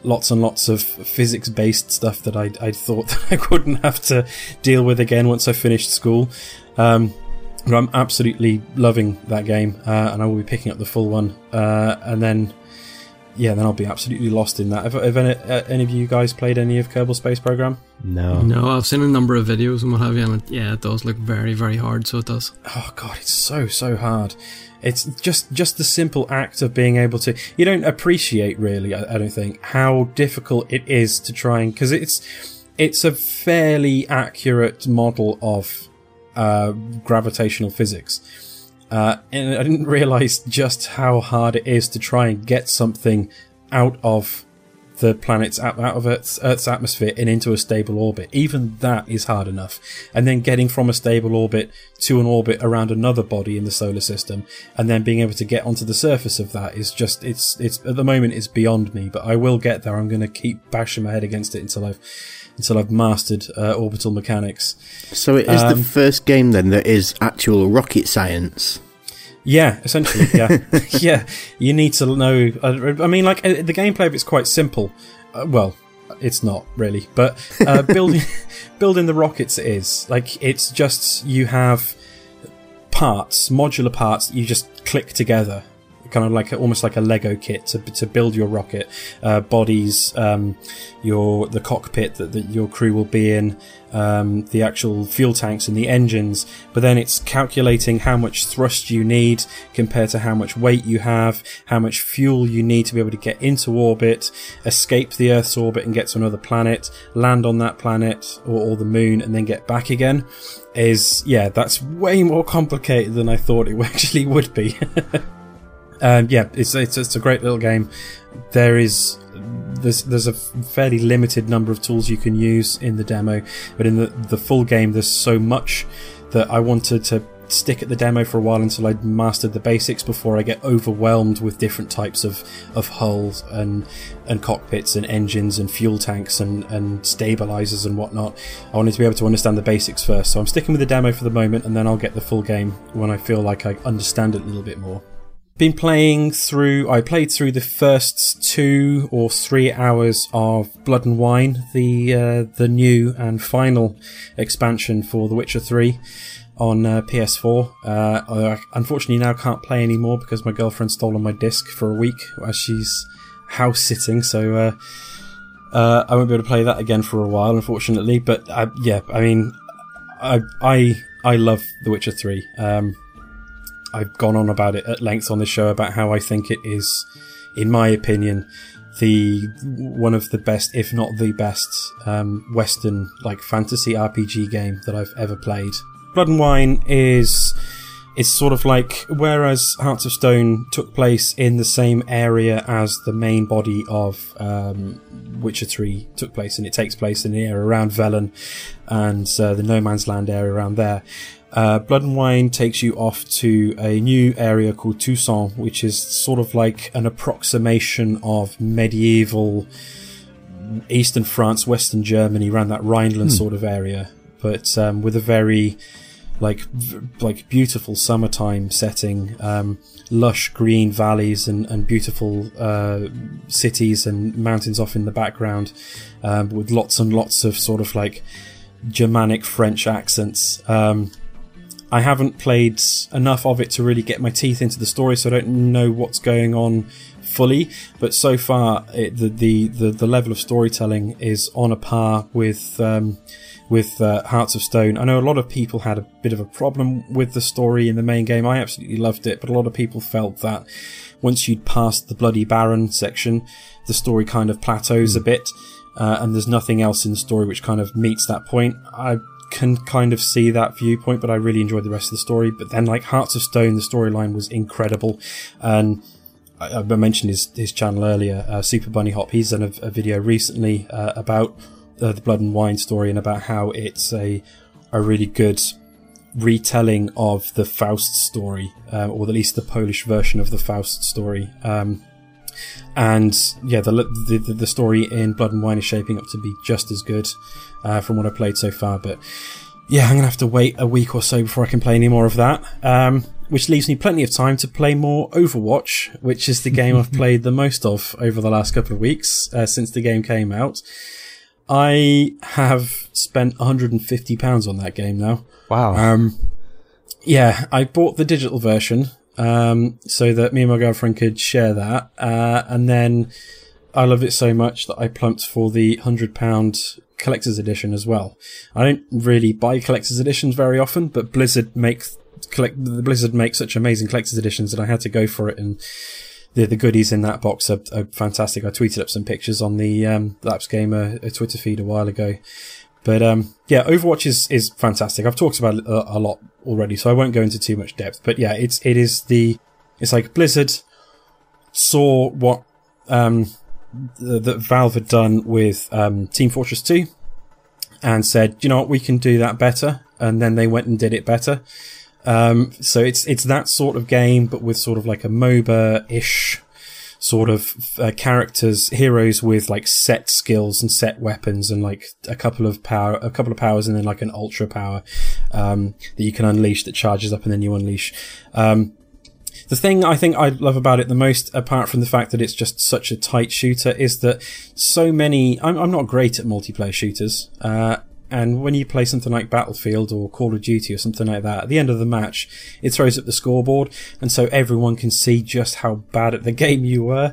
lots and lots of physics based stuff that I, I thought that I wouldn't have to deal with again once I finished school. Um, but I'm absolutely loving that game, uh, and I will be picking up the full one. Uh, and then, yeah, then I'll be absolutely lost in that. Have, have any, uh, any, of you guys played any of Kerbal Space Program? No. No, I've seen a number of videos and what have you, and it, yeah, it does look very, very hard, so it does. Oh, God, it's so, so hard. It's just just the simple act of being able to. You don't appreciate, really, I, I don't think, how difficult it is to try and. Because it's, it's a fairly accurate model of uh, gravitational physics. Uh, and I didn't realize just how hard it is to try and get something out of the planet's out of Earth's, Earth's atmosphere and into a stable orbit. Even that is hard enough. And then getting from a stable orbit to an orbit around another body in the solar system, and then being able to get onto the surface of that is just it's it's at the moment it's beyond me. But I will get there. I'm going to keep bashing my head against it until I've until I've mastered uh, orbital mechanics. So it is um, the first game then that is actual rocket science. Yeah, essentially, yeah, yeah. You need to know. Uh, I mean, like uh, the gameplay of it's quite simple. Uh, well, it's not really, but uh, building building the rockets is like it's just you have parts, modular parts. You just click together kind of like a, almost like a Lego kit to, to build your rocket uh, bodies, um, your the cockpit that, that, your crew will be in, um, the actual fuel tanks and the engines. But then it's calculating how much thrust you need compared to how much weight you have, how much fuel you need to be able to get into orbit, escape the Earth's orbit and get to another planet, land on that planet or, or the moon, and then get back again. Is yeah, that's way more complicated than I thought it actually would be. Um, yeah, it's, it's it's a great little game. There is there's there's a fairly limited number of tools you can use in the demo, but in the the full game, there's so much that I wanted to stick at the demo for a while until I'd mastered the basics before I get overwhelmed with different types of, of hulls and and cockpits and engines and fuel tanks and, and stabilizers and whatnot. I wanted to be able to understand the basics first, so I'm sticking with the demo for the moment and then I'll get the full game when I feel like I understand it a little bit more been playing through I played through the first two or three hours of Blood and Wine, the uh, the new and final expansion for The Witcher 3 on uh, PS4. Uh, I unfortunately now can't play anymore because my girlfriend stole my disc for a week as she's house sitting, so uh, uh, I won't be able to play that again for a while, unfortunately. But uh, yeah, I mean, I I I love The Witcher 3. Um, I've gone on about it at length on the show about how I think it is, in my opinion, the one of the best, if not the best, um, Western like fantasy RPG game that I've ever played. Blood and Wine is it's sort of like whereas Hearts of Stone took place in the same area as the main body of um, Witcher 3 took place, and it takes place in the area around Velen and uh, the No Man's Land area around there. Uh, Blood and Wine takes you off to a new area called Toussaint, which is sort of like an approximation of medieval Eastern France, Western Germany, around that Rhineland hmm. sort of area, but um, with a very like v- like beautiful summertime setting, um, lush green valleys and and beautiful uh, cities and mountains off in the background, um, with lots and lots of sort of like Germanic French accents. Um, I haven't played enough of it to really get my teeth into the story, so I don't know what's going on fully. But so far, it, the, the, the the level of storytelling is on a par with um, with uh, Hearts of Stone. I know a lot of people had a bit of a problem with the story in the main game. I absolutely loved it, but a lot of people felt that once you'd passed the Bloody Baron section, the story kind of plateaus a bit. Uh, and there's nothing else in the story which kind of meets that point. I can kind of see that viewpoint, but I really enjoyed the rest of the story. But then, like Hearts of Stone, the storyline was incredible, and I, I mentioned his his channel earlier, uh, Super Bunny Hop. He's done a, a video recently uh, about uh, the Blood and Wine story and about how it's a a really good retelling of the Faust story, uh, or at least the Polish version of the Faust story. Um, and yeah, the, the the story in Blood and Wine is shaping up to be just as good uh, from what I've played so far. But yeah, I'm gonna have to wait a week or so before I can play any more of that. Um, which leaves me plenty of time to play more Overwatch, which is the game I've played the most of over the last couple of weeks uh, since the game came out. I have spent 150 pounds on that game now. Wow. Um, yeah, I bought the digital version um, so that me and my girlfriend could share that, uh, and then I loved it so much that I plumped for the hundred pound collector's edition as well. I don't really buy collector's editions very often, but Blizzard makes collect the Blizzard makes such amazing collector's editions that I had to go for it and. The, the goodies in that box are, are fantastic. I tweeted up some pictures on the um, Lapsed Gamer Twitter feed a while ago. But um, yeah, Overwatch is, is fantastic. I've talked about it a, a, lot already, so I won't go into too much depth. But yeah, it's it is the it's like Blizzard saw what um, that Valve had done with um, Team Fortress Two, and said, you know what, we can do that better. And then they went and did it better. Um, so it's it's that sort of game, but with sort of like a MOBA ish sort of uh, characters, heroes with like set skills and set weapons and like a couple of power, a couple of powers and then like an ultra power, um, that you can unleash that charges up and then you unleash. Um, the thing I think I love about it the most, apart from the fact that it's just such a tight shooter, is that so many, I'm, I'm not great at multiplayer shooters, uh, and when you play something like Battlefield or Call of Duty or something like that, at the end of the match, it throws up the scoreboard, and so everyone can see just how bad at the game you were.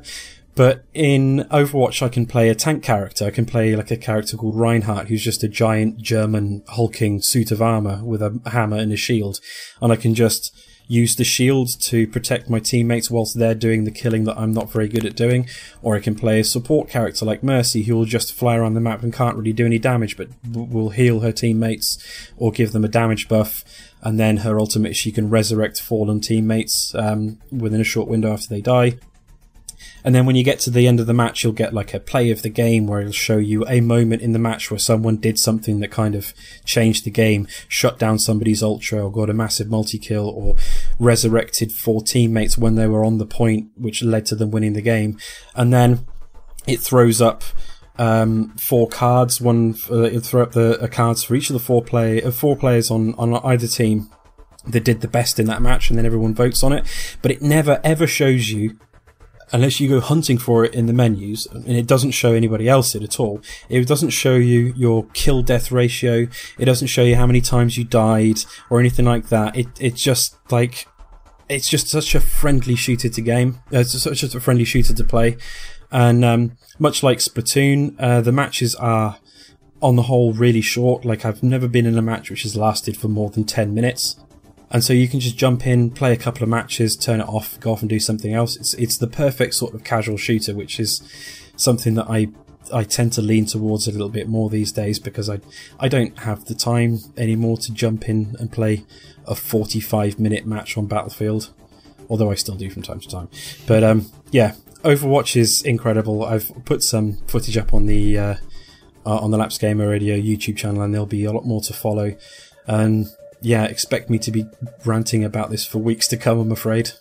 But in Overwatch, I can play a tank character. I can play like a character called Reinhardt, who's just a giant German hulking suit of armor with a hammer and a shield. And I can just use the shield to protect my teammates whilst they're doing the killing that I'm not very good at doing, or I can play a support character like Mercy who will just fly around the map and can't really do any damage but will heal her teammates or give them a damage buff. And then her ultimate, she can resurrect fallen teammates um, within a short window after they die. And then when you get to the end of the match, you'll get like a play of the game where it'll show you a moment in the match where someone did something that kind of changed the game, shut down somebody's ultra or got a massive multi kill or resurrected four teammates when they were on the point, which led to them winning the game. And then it throws up um, four cards. One, uh, it'll throw up the uh, cards for each of the four play uh, four players on on either team that did the best in that match, and then everyone votes on it. But it never ever shows you unless you go hunting for it in the menus, and it doesn't show anybody else it at all. It doesn't show you your kill death ratio. It doesn't show you how many times you died or anything like that. It it's just like it's just such a friendly shooter to game. Uh, it's such a friendly shooter to play, and um, much like Splatoon, uh, the matches are on the whole really short. Like I've never been in a match which has lasted for more than ten minutes and so you can just jump in, play a couple of matches, turn it off, go off and do something else. It's it's the perfect sort of casual shooter, which is something that I I tend to lean towards a little bit more these days because I I don't have the time anymore to jump in and play a 45 minute match on Battlefield, although I still do from time to time. But um, yeah, Overwatch is incredible. I've put some footage up on the uh, uh, on the Lapsed Gamer Radio YouTube channel, and there'll be a lot more to follow. And yeah, expect me to be ranting about this for weeks to come, I'm afraid.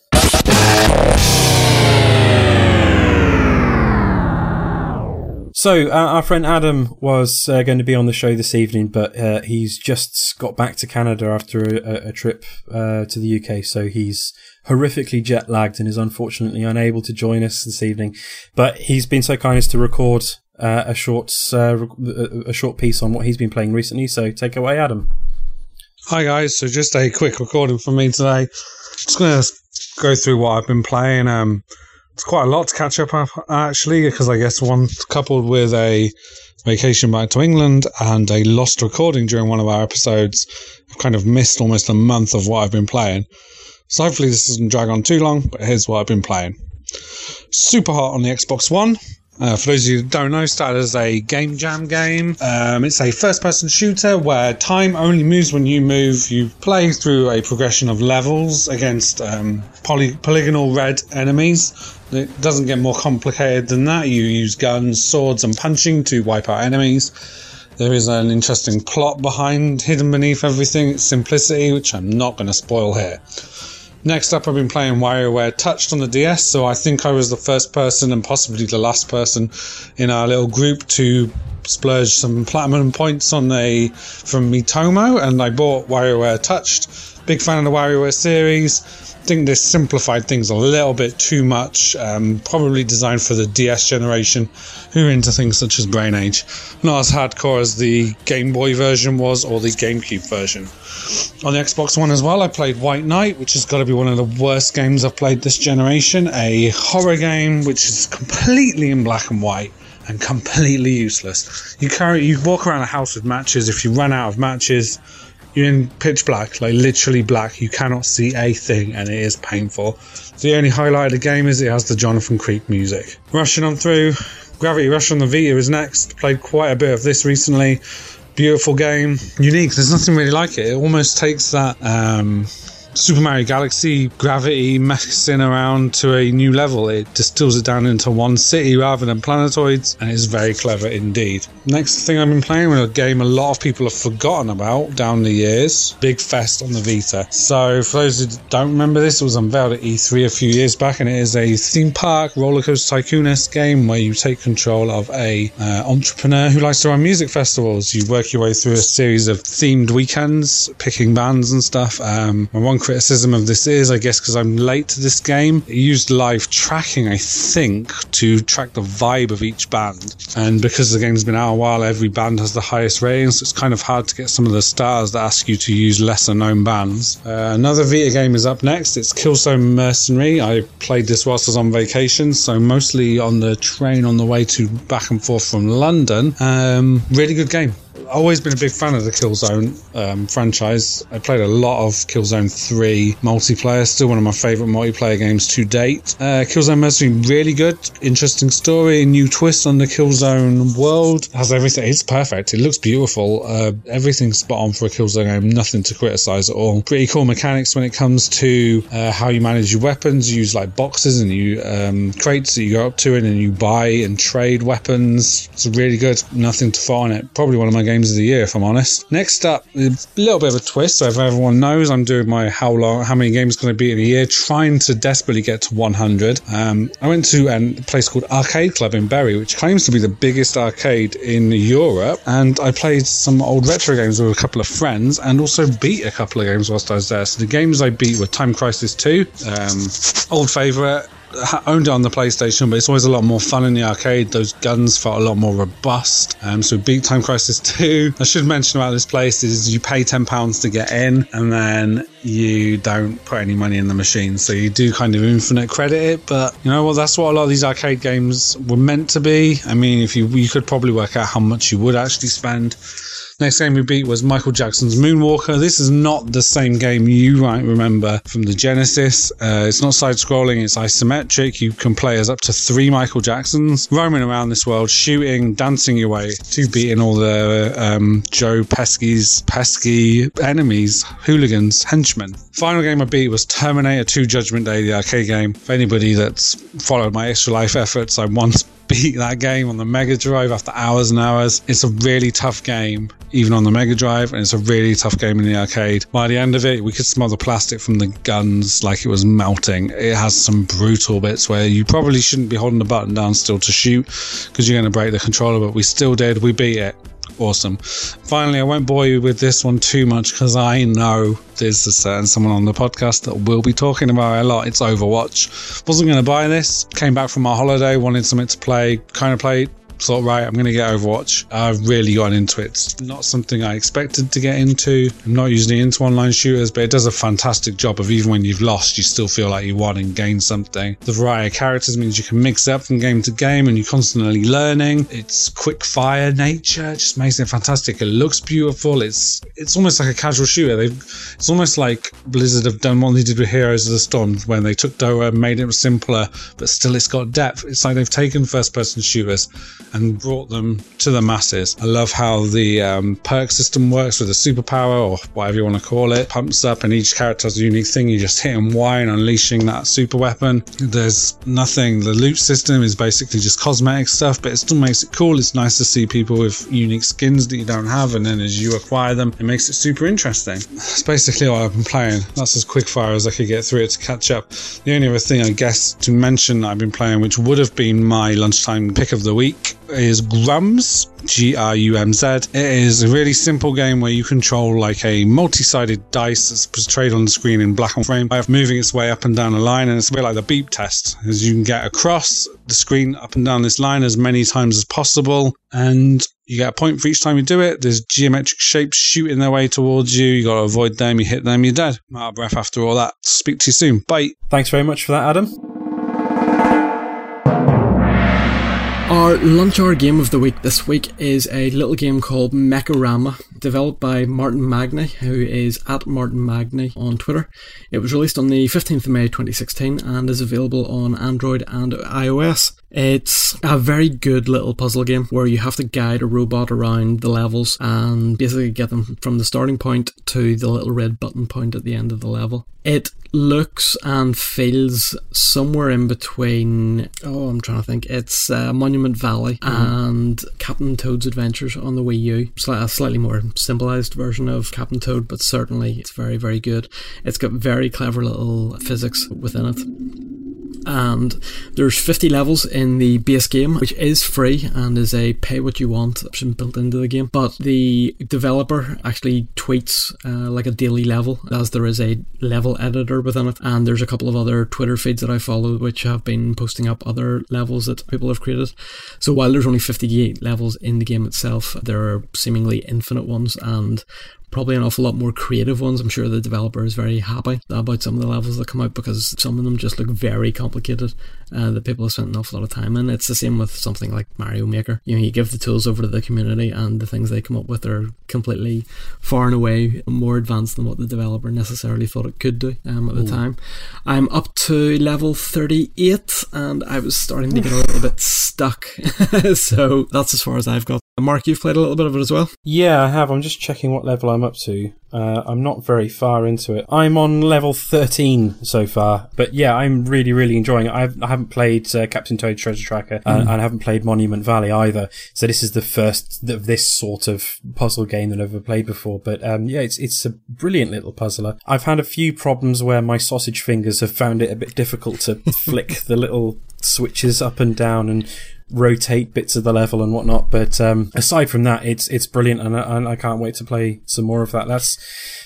So, uh, our friend Adam was uh, going to be on the show this evening, but uh, he's just got back to Canada after a, a trip uh, to the UK. So, he's horrifically jet lagged and is unfortunately unable to join us this evening. But he's been so kind as to record uh, a short uh, a short piece on what he's been playing recently. So, take away, Adam. Hi guys, so just a quick recording from me today. Just to go through what I've been playing. Um, it's quite a lot to catch up on, actually, because I guess one coupled with a vacation back to England and a lost recording during one of our episodes, I've kind of missed almost a month of what I've been playing. So hopefully this doesn't drag on too long, but here's what I've been playing. Superhot on the Xbox One. Uh, for those of you who don't know, started as a game jam game. Um, it's a first person shooter where time only moves when you move. You play through a progression of levels against um, poly- polygonal red enemies. It doesn't get more complicated than that. You use guns, swords, and punching to wipe out enemies. There is an interesting plot behind, hidden beneath everything. It's simplicity, which I'm not going to spoil here. Next up, I've been playing WarioWare Touched on the DS, so I think I was the first person and possibly the last person in our little group to splurge some platinum points on a from Miitomo, and I bought WarioWare Touched. Big fan of the WarioWare series. Think they simplified things a little bit too much. Um, probably designed for the DS generation, who are into things such as Brain Age. Not as hardcore as the Game Boy version was or the GameCube version. On the Xbox One as well, I played White Night, which has got to be one of the worst games I've played this generation. A horror game which is completely in black and white and completely useless. You carry, you walk around a house with matches. If you run out of matches, you're in pitch black, like literally black. You cannot see a thing, and it is painful. The only highlight of the game is it has the Jonathan Creek music. Rushing on through, Gravity Rush on the Vita is next. Played quite a bit of this recently. Beautiful game, unique. There's nothing really like it. It almost takes that um, Super Mario Galaxy gravity messing around to a new level. It distills it down into one city rather than planetoids, and it's very clever indeed. Next thing I've been playing with a game a lot of people have forgotten about down the years BigFest on the Vita. So, for those who don't remember this, it was unveiled at E3 a few years back, and it is a theme park roller coaster tycoon game where you take control of a uh, entrepreneur who likes to run music festivals. You work your way through a series of themed weekends, picking bands and stuff. Um, and one criticism of this is, I guess, because I'm late to this game, it used live tracking, I think, to track the vibe of each band. And because the game's been out a while, every band has the highest ratings, so it's kind of hard to get some of the stars that ask you to use lesser known bands. Uh, another Vita game is up next. It's Killzone Mercenary. I played this whilst I was on vacation, so mostly on the train on the way to back and forth from London. Um, really good game always been a big fan of the Killzone um, franchise. I played a lot of Killzone 3 multiplayer, still one of my favourite multiplayer games to date. Uh, Killzone Mercenary, really good, interesting story, new twist on the Killzone world. Has everything, it's perfect, it looks beautiful. Uh, everything's spot on for a Killzone game, nothing to criticise at all. Pretty cool mechanics when it comes to uh, how you manage your weapons. You use like boxes and you um, crates that you go up to and then you buy and trade weapons. It's really good, nothing to fault on it. Probably one of my games games of the year, if I'm honest. Next up, a little bit of a twist. So if everyone knows, I'm doing my how long, how many games going to be in a year, trying to desperately get to 100. Um, I went to a place called Arcade Club in Bury, which claims to be the biggest arcade in Europe, and I played some old retro games with a couple of friends, and also beat a couple of games whilst I was there. So the games I beat were Time Crisis 2, um, old favorite owned it on the PlayStation, but it's always a lot more fun in the arcade. Those guns felt a lot more robust. Um, so beat Time Crisis 2. I should mention about this place is you pay £10 to get in and then you don't put any money in the machine. So you do kind of infinite credit it, but you know what? That's what a lot of these arcade games were meant to be. I mean, if you, you could probably work out how much you would actually spend Next game we beat was Michael Jackson's Moonwalker. This is not the same game you might remember from the Genesis. Uh, it's not side scrolling, it's isometric. You can play as up to three Michael Jacksons, roaming around this world, shooting, dancing your way to beating all the um, Joe Pesci's pesky enemies, hooligans, henchmen. Final game I beat was Terminator 2 Judgment Day, the arcade game. For anybody that's followed my extra life efforts, I once beat that game on the Mega Drive after hours and hours. It's a really tough game, even on the Mega Drive, and it's a really tough game in the arcade. By the end of it, we could smell the plastic from the guns like it was melting. It has some brutal bits where you probably shouldn't be holding the button down still to shoot because you're going to break the controller, but we still did. We beat it awesome. Finally, I won't bore you with this one too much because I know there's a certain someone on the podcast that will be talking about it a lot. It's Overwatch. Wasn't going to buy this. Came back from my holiday, wanted something to play. Kind of played thought, right, I'm going to get Overwatch. I've really got into it. It's not something I expected to get into. I'm not usually into online shooters, but it does a fantastic job of even when you've lost, you still feel like you won and gained something. The variety of characters means you can mix up from game to game and you're constantly learning. It's quick fire nature, just makes it fantastic. It looks beautiful. It's it's almost like a casual shooter. They've, it's almost like Blizzard have done what they did with Heroes of the Storm when they took Dota, made it simpler, but still it's got depth. It's like they've taken first person shooters and brought them to the masses. I love how the um, perk system works with a superpower or whatever you want to call it. Pumps up, and each character has a unique thing. You just hit them Y and unleashing that super weapon. There's nothing. The loot system is basically just cosmetic stuff, but it still makes it cool. It's nice to see people with unique skins that you don't have, and then as you acquire them, it makes it super interesting. That's basically what I've been playing. That's as quick fire as I could get through it to catch up. The only other thing I guess to mention I've been playing, which would have been my lunchtime pick of the week, is Grumz, G R U M Z. It is a really simple game where you control like a multi sided dice that's portrayed on the screen in black and frame by moving its way up and down a line. And it's a bit like the beep test, as you can get across the screen up and down this line as many times as possible. And you get a point for each time you do it. There's geometric shapes shooting their way towards you. You got to avoid them. You hit them, you're dead. I'm out of breath after all that. Speak to you soon. Bye. Thanks very much for that, Adam. Our lunch hour game of the week this week is a little game called Mekorama, developed by Martin Magni, who is at Martin Magni on Twitter. It was released on the 15th of May 2016 and is available on Android and iOS. It's a very good little puzzle game where you have to guide a robot around the levels and basically get them from the starting point to the little red button point at the end of the level. It looks and feels somewhere in between. Oh, I'm trying to think. It's uh, Monument Valley and Captain Toad's Adventures on the Wii U. A slightly more symbolized version of Captain Toad, but certainly it's very, very good. It's got very clever little physics within it and there's 50 levels in the base game which is free and is a pay what you want option built into the game. But the developer actually tweets uh, like a daily level as there is a level editor within it. And there's a couple of other twitter feeds that i follow which have been posting up other levels that people have created. So while there's only 58 levels in the game itself there are seemingly infinite ones. And probably an awful lot more creative ones. I'm sure the developer is very happy about some of the levels that come out because some of them just look very complicated uh, that people have spent an awful lot of time in. It's the same with something like Mario Maker. You know, you give the tools over to the community and the things they come up with are completely far and away more advanced than what the developer necessarily thought it could do um, at the time. I'm up to level 38 and I was starting to get a little bit stuck. so that's as far as I've got. Mark, you've played a little bit of it as well? Yeah, I have. I'm just checking what level I'm up to. Uh, I'm not very far into it. I'm on level 13 so far, but yeah, I'm really, really enjoying it. I've, I haven't played uh, Captain Toad Treasure Tracker, uh, and I haven't played Monument Valley either. So this is the first of this sort of puzzle game that I've ever played before. But um, yeah, it's it's a brilliant little puzzler. I've had a few problems where my sausage fingers have found it a bit difficult to flick the little switches up and down and rotate bits of the level and whatnot. But um, aside from that, it's it's brilliant, and I, and I can't wait to play some more of that. That's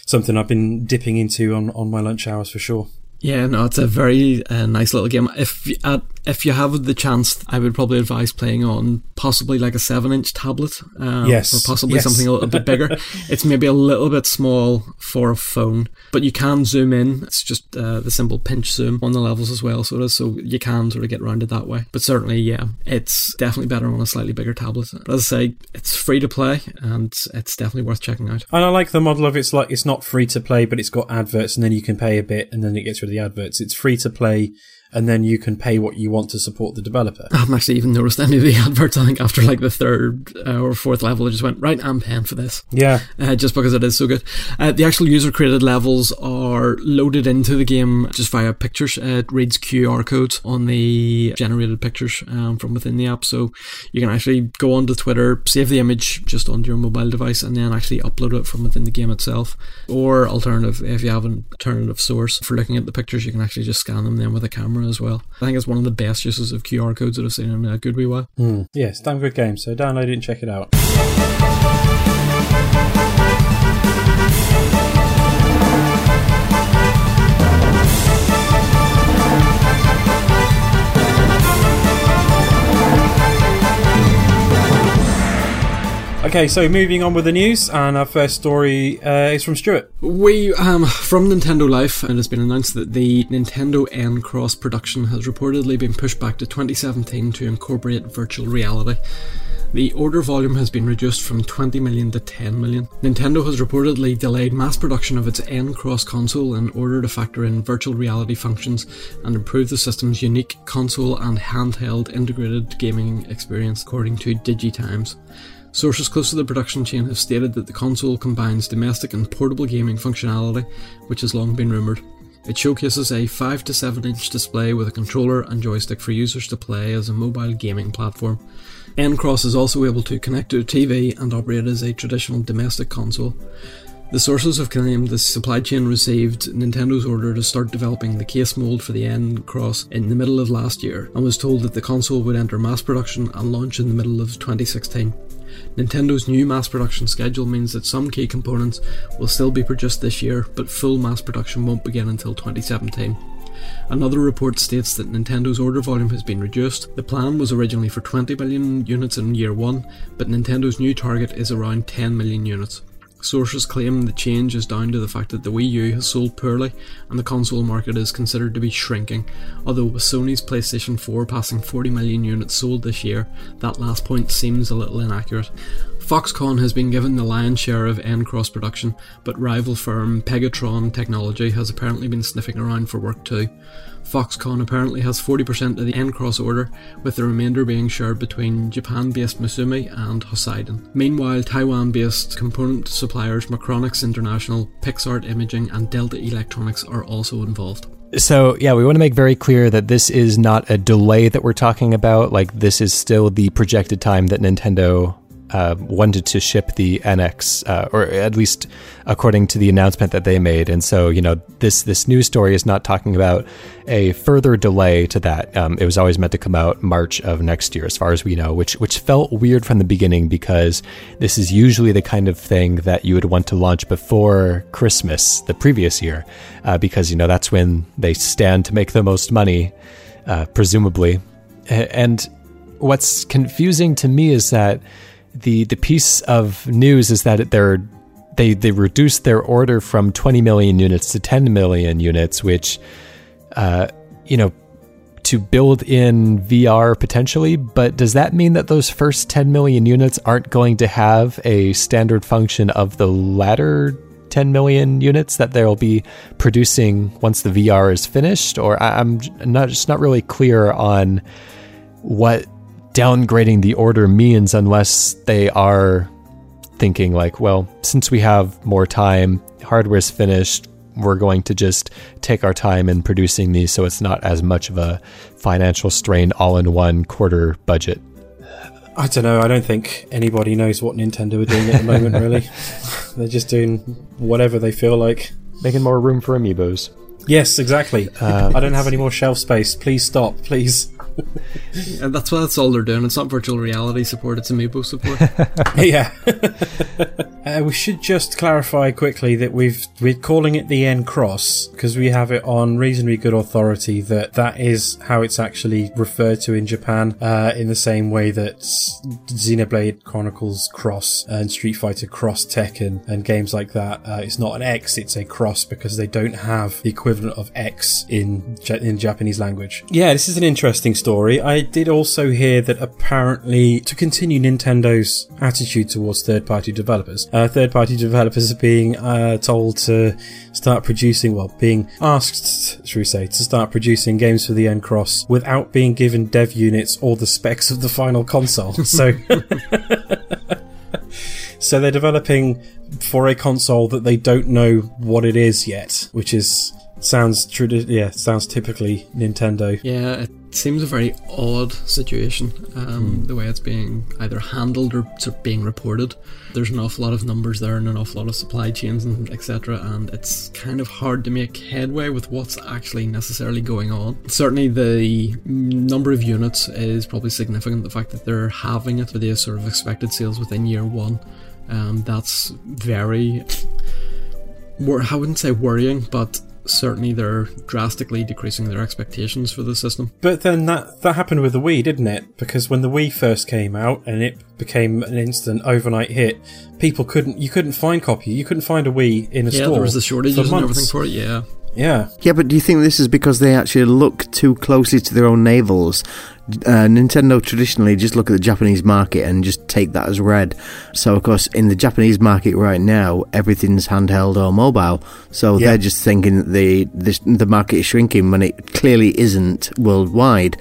something I've been dipping into on, on my lunch hours for sure. Yeah, no, it's a very uh, nice little game. If you, uh, if you have the chance, I would probably advise playing on possibly like a seven-inch tablet, um, Yes, or possibly yes. something a little bit bigger. it's maybe a little bit small for a phone, but you can zoom in. It's just uh, the simple pinch zoom on the levels as well, so it is, so you can sort of get around it that way. But certainly, yeah, it's definitely better on a slightly bigger tablet. But as I say, it's free to play, and it's definitely worth checking out. And I like the model of it's like it's not free to play, but it's got adverts, and then you can pay a bit, and then it gets rid of the adverts. It's free to play, and then you can pay what you want to support the developer. I haven't actually even noticed any of the adverts. I think after like the third uh, or fourth level, I just went right. I'm paying for this. Yeah, uh, just because it is so good. Uh, the actual user created levels are loaded into the game just via pictures. Uh, it reads QR codes on the generated pictures um, from within the app, so you can actually go onto Twitter, save the image just onto your mobile device, and then actually upload it from within the game itself. Or alternative, if you have an alternative source for looking at the pictures, you can actually just scan them then with a camera as well. I think it's one of the best uses of QR codes that I've seen in a good wee while. Mm. Yes, damn good game. So download it and check it out. Okay, so moving on with the news, and our first story uh, is from Stuart. We, um, from Nintendo Life, and it has been announced that the Nintendo N Cross production has reportedly been pushed back to 2017 to incorporate virtual reality. The order volume has been reduced from 20 million to 10 million. Nintendo has reportedly delayed mass production of its N Cross console in order to factor in virtual reality functions and improve the system's unique console and handheld integrated gaming experience, according to DigiTimes. Sources close to the production chain have stated that the console combines domestic and portable gaming functionality, which has long been rumoured. It showcases a 5 to 7 inch display with a controller and joystick for users to play as a mobile gaming platform. N-Cross is also able to connect to a TV and operate as a traditional domestic console. The sources have claimed the supply chain received Nintendo's order to start developing the case mold for the N Cross in the middle of last year and was told that the console would enter mass production and launch in the middle of 2016. Nintendo's new mass production schedule means that some key components will still be produced this year, but full mass production won't begin until 2017. Another report states that Nintendo's order volume has been reduced. The plan was originally for 20 million units in year 1, but Nintendo's new target is around 10 million units. Sources claim the change is down to the fact that the Wii U has sold poorly and the console market is considered to be shrinking, although with Sony's PlayStation 4 passing 40 million units sold this year, that last point seems a little inaccurate. Foxconn has been given the lion's share of N-Cross production, but rival firm Pegatron Technology has apparently been sniffing around for work too. Foxconn apparently has 40% of the N-Cross order, with the remainder being shared between Japan-based Mitsumi and Hosiden. Meanwhile, Taiwan-based component suppliers Macronix International, PixArt Imaging and Delta Electronics are also involved. So, yeah, we want to make very clear that this is not a delay that we're talking about. Like, this is still the projected time that Nintendo uh, wanted to ship the NX, uh, or at least according to the announcement that they made. And so, you know, this this news story is not talking about a further delay to that. Um, it was always meant to come out March of next year, as far as we know, which which felt weird from the beginning because this is usually the kind of thing that you would want to launch before Christmas the previous year, uh, because you know that's when they stand to make the most money, uh, presumably. And what's confusing to me is that the the piece of news is that they're they they reduced their order from 20 million units to 10 million units, which uh, you know to build in VR potentially. But does that mean that those first 10 million units aren't going to have a standard function of the latter 10 million units that they'll be producing once the VR is finished? Or I'm not just not really clear on what downgrading the order means unless they are thinking like, well, since we have more time, hardware's finished, we're going to just take our time in producing these so it's not as much of a financial strain all in one quarter budget. I don't know. I don't think anybody knows what Nintendo are doing at the moment, really. They're just doing whatever they feel like. Making more room for amiibos. Yes, exactly. Uh, I don't have any more shelf space. Please stop, please and that's what that's all they're doing. It's not virtual reality support; it's amiibo support. yeah. uh, we should just clarify quickly that we've we're calling it the N Cross because we have it on reasonably good authority that that is how it's actually referred to in Japan, uh, in the same way that Xenoblade Chronicles Cross and Street Fighter Cross Tekken and games like that. Uh, it's not an X; it's a Cross because they don't have the equivalent of X in in Japanese language. Yeah, this is an interesting story. I did also hear that apparently, to continue Nintendo's attitude towards third party developers, uh, third party developers are being uh, told to start producing, well, being asked, should we say, to start producing games for the N Cross without being given dev units or the specs of the final console. So. So they're developing for a console that they don't know what it is yet, which is sounds tradi- yeah sounds typically Nintendo. Yeah, it seems a very odd situation. Um, The way it's being either handled or sort of being reported. There's an awful lot of numbers there and an awful lot of supply chains and etc. And it's kind of hard to make headway with what's actually necessarily going on. Certainly, the number of units is probably significant. The fact that they're having it for the sort of expected sales within year one. Um, that's very wor- I wouldn't say worrying, but certainly they're drastically decreasing their expectations for the system. But then that that happened with the Wii, didn't it? Because when the Wii first came out and it became an instant overnight hit, people couldn't you couldn't find copy. You couldn't find a Wii in a yeah, store. there was the shortages for and everything for it. Yeah, Yeah. Yeah, but do you think this is because they actually look too closely to their own navels? Uh, Nintendo traditionally just look at the Japanese market and just take that as read. So, of course, in the Japanese market right now, everything's handheld or mobile. So Yeah. they're just thinking that the, the the market is shrinking when it clearly isn't worldwide.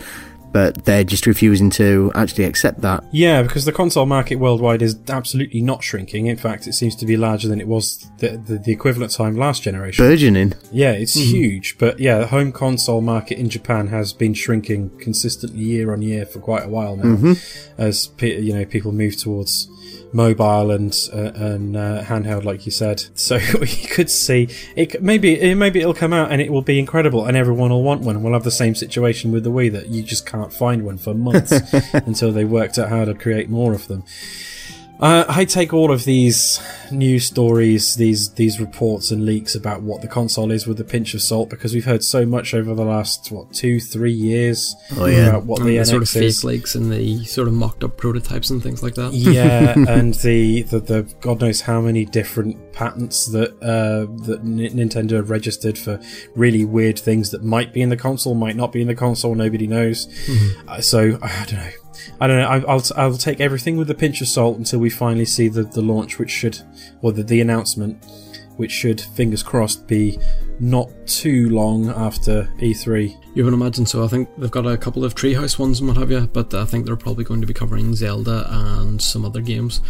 But they're just refusing to actually accept that. Yeah, because the console market worldwide is absolutely not shrinking. In fact, it seems to be larger than it was the, the, the equivalent time last generation. Burgeoning. Yeah, it's hmm. huge, but yeah, the home console market in Japan has been shrinking consistently year on year for quite a while now, mm-hmm. as pe- you know people move towards mobile and uh, and uh, handheld, like you said. So you could see it. Maybe eh, maybe it'll come out and it will be incredible, and everyone will want one. We'll have the same situation with the Wii that you just can't find one for months until they worked out how to create more of them. Uh, I take all of these news stories, these these reports and leaks about what the console is with a pinch of salt because we've heard so much over the last what two three years Oh, yeah. about what and the the NX sort of is. leaks and the sort of mocked up prototypes and things like that. yeah, and the, the the God knows how many different patents that uh, that N- Nintendo have registered for really weird things that might be in the console, might not be in the console. Nobody knows. Uh, so I don't know. I don't know. I, I'll I'll take everything with a pinch of salt until we finally see the, the launch, which should, or the, the announcement, which should, fingers crossed, be not too long after E E3. You would imagine so. I think they've got a couple of Treehouse ones and what have you, but I think they're probably going to be covering Zelda and some other games. So,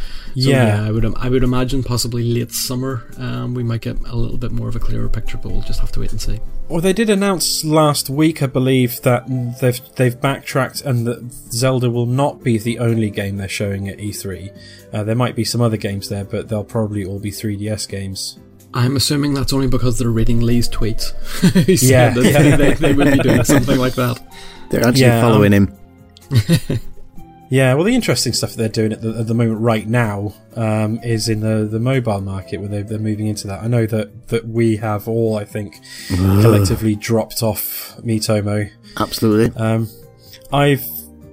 Yeah. I would I would imagine possibly late summer um, we might get a little bit more of a clearer picture, but we'll just have to wait and see. Well, they did announce last week, I believe, that they've they've backtracked and that Zelda will not be the only game they're showing at E3. Uh, there might be some other games there, but they'll probably all be 3DS games. I'm assuming that's only because they're reading Lee's tweets. He said Yeah, that yeah. They, they would be doing something like that. They're actually Yeah, following um, him. Yeah, well, the interesting stuff that they're doing at the, at the moment right now um, is in the, the mobile market where they, they're moving into that. I know that, that we have all, I think, collectively dropped off Miitomo. Absolutely. Um, I've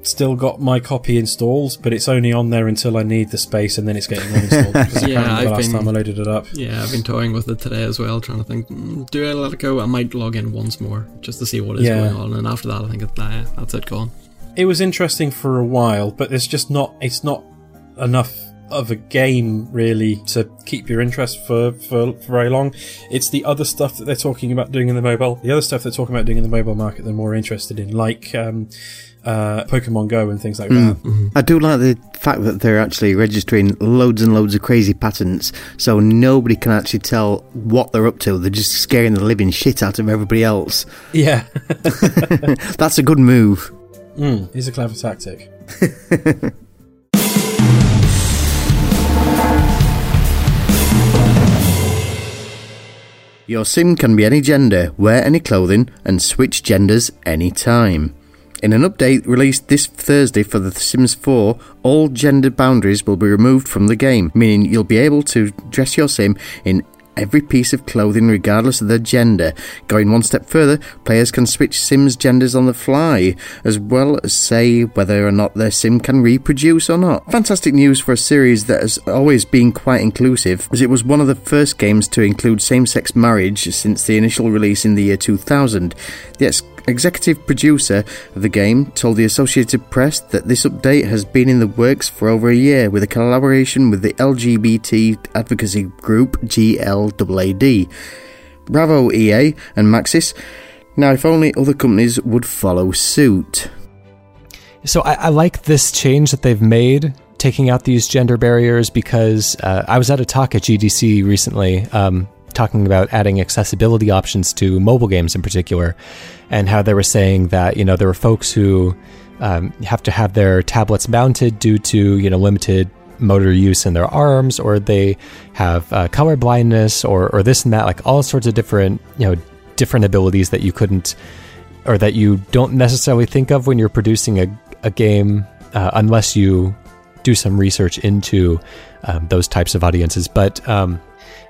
still got my copy installed, but it's only on there until I need the space, and then it's getting uninstalled. because Yeah, I've the last been- time I loaded it up. Yeah, I've been toying with it today as well, trying to think, mm, do I let it go? I might log in once more just to see what is Yeah. going on, and after that, I think it's, nah, that's it gone. It was interesting for a while, but it's just not. It's not enough of a game really to keep your interest for, for, for very long. It's the other stuff that they're talking about doing in the mobile. The other stuff they're talking about doing in the mobile market they're more interested in, like um, uh, Pokemon Go and things like that. I do like the fact that they're actually registering loads and loads of crazy patents, so nobody can actually tell what they're up to. They're just scaring the living shit out of everybody else. Yeah, That's a good move. Mm, it's a clever tactic. Your sim can be any gender, wear any clothing, and switch genders anytime. In an update released this Thursday for The Sims 4, all gender boundaries will be removed from the game, meaning you'll be able to dress your sim in every piece of clothing regardless of their gender. Going one step further, players can switch Sims genders on the fly, as well as say whether or not their sim can reproduce or not. Fantastic news for a series that has always been quite inclusive, as it was one of the first games to include same sex marriage since the initial release in the year 2000. The ex- executive producer of the game told the Associated Press that this update has been in the works for over a year with a collaboration with the LGBT advocacy group GLAAD. Bravo EA and Maxis. Now, if only other companies would follow suit. So I, I like this change that they've made, taking out these gender barriers, because uh, I was at a talk at GDC recently. Um, talking about adding accessibility options to mobile games in particular, and how they were saying that you know there were folks who um, have to have their tablets mounted due to you know limited motor use in their arms, or they have uh, color blindness, or or this and that, like all sorts of different you know different abilities that you couldn't or that you don't necessarily think of when you're producing a, a game uh, unless you do some research into um, those types of audiences. But um,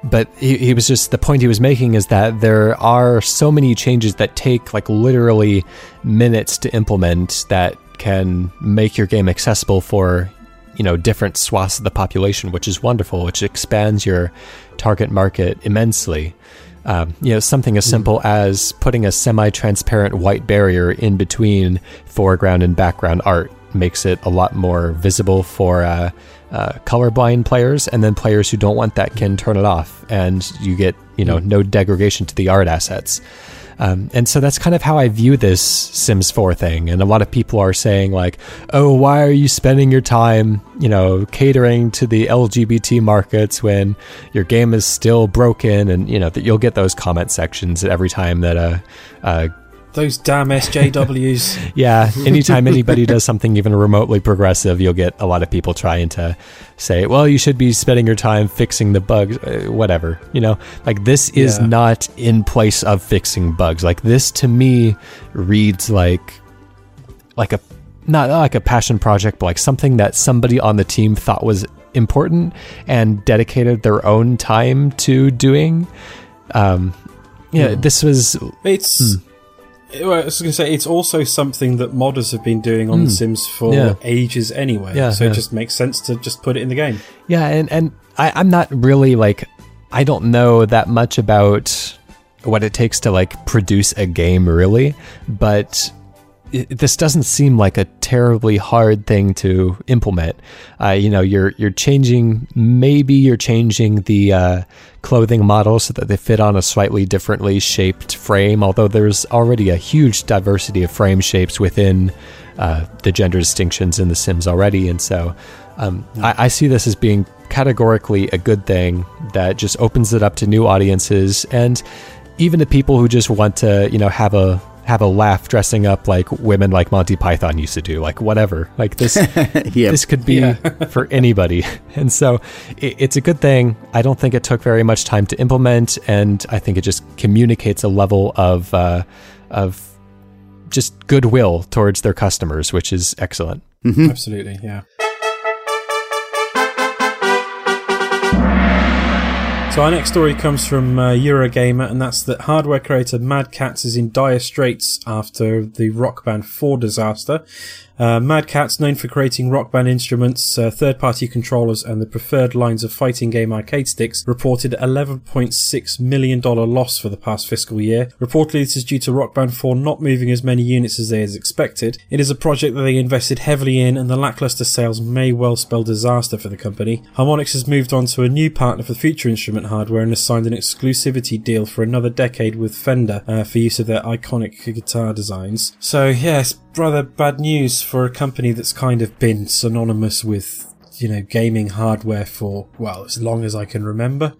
but he, he was just the point he was making is that there are so many changes that take like literally minutes to implement that can make your game accessible for you know different swaths of the population, which is wonderful, which expands your target market immensely. Um, you know, something as simple as putting a semi-transparent white barrier in between foreground and background art makes it a lot more visible for uh, uh, colorblind players, and then players who don't want that can turn it off, and you get you know no degradation to the art assets. Um, and so that's kind of how I view this Sims 4 thing. And a lot of people are saying, like, oh, why are you spending your time, you know, catering to the LGBT markets when your game is still broken? And, you know, that you'll get those comment sections every time that a, a Those damn SJWs. yeah, anytime anybody does something even remotely progressive, you'll get a lot of people trying to say, well, you should be spending your time fixing the bugs, uh, whatever. You know, like this is Yeah. not in place of fixing bugs. Like this to me reads like like a not like a passion project, but like something that somebody on the team thought was important and dedicated their own time to doing. Um, yeah, this was It's. Well, I was going to say it's also something that modders have been doing on The Sims for Yeah. ages anyway. Yeah, so yeah. it just makes sense to just put it in the game. Yeah, and and I, I'm not really like I don't know that much about what it takes to like produce a game really, but it, this doesn't seem like a terribly hard thing to implement. Uh, you know, you're you're changing maybe you're changing the uh, clothing models so that they fit on a slightly differently shaped frame. Although there's already a huge diversity of frame shapes within uh, the gender distinctions in The Sims already, and so um, I, I see this as being categorically a good thing that just opens it up to new audiences and even to people who just want to, you know, have a have a laugh dressing up like women like Monty Python used to do, like whatever. Like this, Yep. this could be for anybody, and so it, it's a good thing. I don't think it took very much time to implement, and I think it just communicates a level of uh, of just goodwill towards their customers, which is excellent. Absolutely, yeah. So our next story comes from uh, Eurogamer, and that's that hardware creator Mad Catz is in dire straits after the Rock Band 4 disaster. Uh, Mad Catz, known for creating Rock Band instruments, uh, third-party controllers, and the preferred lines of fighting game arcade sticks, reported $11.6 million loss for the past fiscal year. Reportedly, this is due to Rock Band 4 not moving as many units as they had expected. It is a project that they invested heavily in, and the lackluster sales may well spell disaster for the company. Harmonix has moved on to a new partner for future instrument hardware and has signed an exclusivity deal for another decade with Fender uh, for use of their iconic guitar designs. So, yes, rather bad news for a company that's kind of been synonymous with, you know, gaming hardware for, well, as long as I can remember.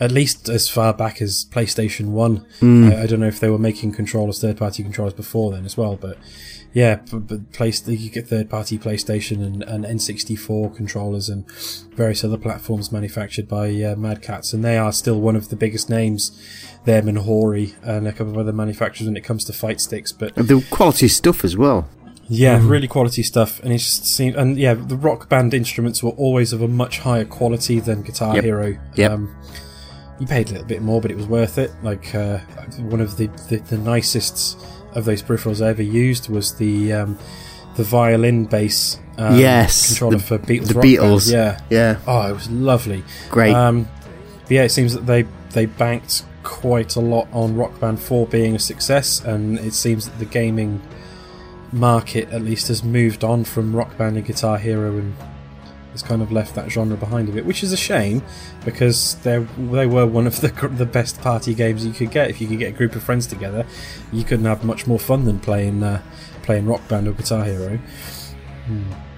At least as far back as PlayStation 1. Hmm. I, I don't know if they were making controllers, third party controllers before then as well, but yeah, but, but place, you get third party PlayStation and, and N64 controllers and various other platforms manufactured by uh, Mad Catz, and they are still one of the biggest names, them and Hori and a couple of other manufacturers when it comes to fight sticks, but The quality stuff as well. yeah, really quality stuff, and it just seemed, and yeah, the rock band instruments were always of a much higher quality than Guitar Yep. Hero. Yep. Um, you paid a little bit more, but it was worth it. Like uh, one of the, the the nicest of those peripherals I ever used was the um, the violin bass. Um, Yes, controller the- for Beatles. the Rock Band. Beatles. Yeah. Yeah. Oh, it was lovely. Great. Um, but yeah, it seems that they they banked quite a lot on Rock Band 4 being a success, and it seems that the gaming market, at least, has moved on from Rock Band and Guitar Hero and has kind of left that genre behind a bit, which is a shame because they they were one of the the best party games you could get. If you could get a group of friends together, you couldn't have much more fun than playing uh, playing Rock Band or Guitar Hero.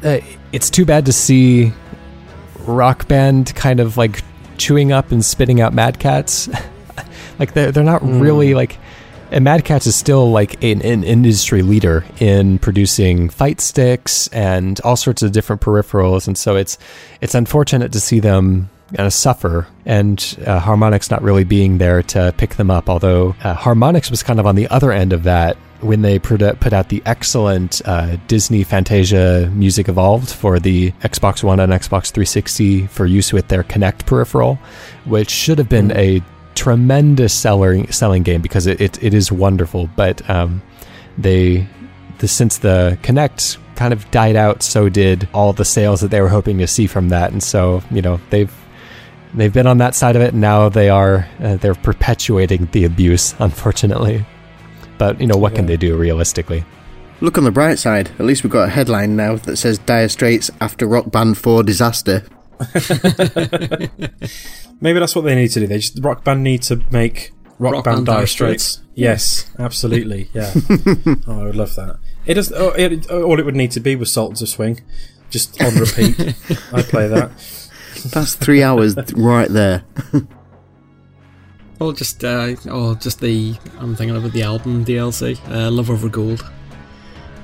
Uh, it's too bad to see Rock Band kind of like chewing up and spitting out Mad Catz. like they're they're not really like. And Mad Catz is still like an, an industry leader in producing fight sticks and all sorts of different peripherals, and so it's it's unfortunate to see them kind of suffer and uh, Harmonix not really being there to pick them up. Although uh, Harmonix was kind of on the other end of that when they put out, put out the excellent uh, Disney Fantasia Music Evolved for the Xbox One and Xbox 360 for use with their Kinect peripheral, which should have been a tremendous selling selling game because it, it, it is wonderful. But um, they the since the Kinect kind of died out, so did all the sales that they were hoping to see from that, and so you know they've they've been on that side of it. And now they are uh, they're perpetuating the abuse, unfortunately. But you know what can they do realistically? Look on the bright side. At least we've got a headline now that says Dire Straits after Rock Band 4 disaster. Maybe that's what they need to do. They just Rock Band need to make Rock, Rock Band, Band Dire Dire Straits. Straits. Yes, absolutely. Yeah. oh, I would love that. It does. Oh, it, all it would need to be was Sultans of Swing, just on repeat. I play that. That's three hours right there. Well, just uh, oh, just the I'm thinking about the album DLC, uh, Love Over Gold.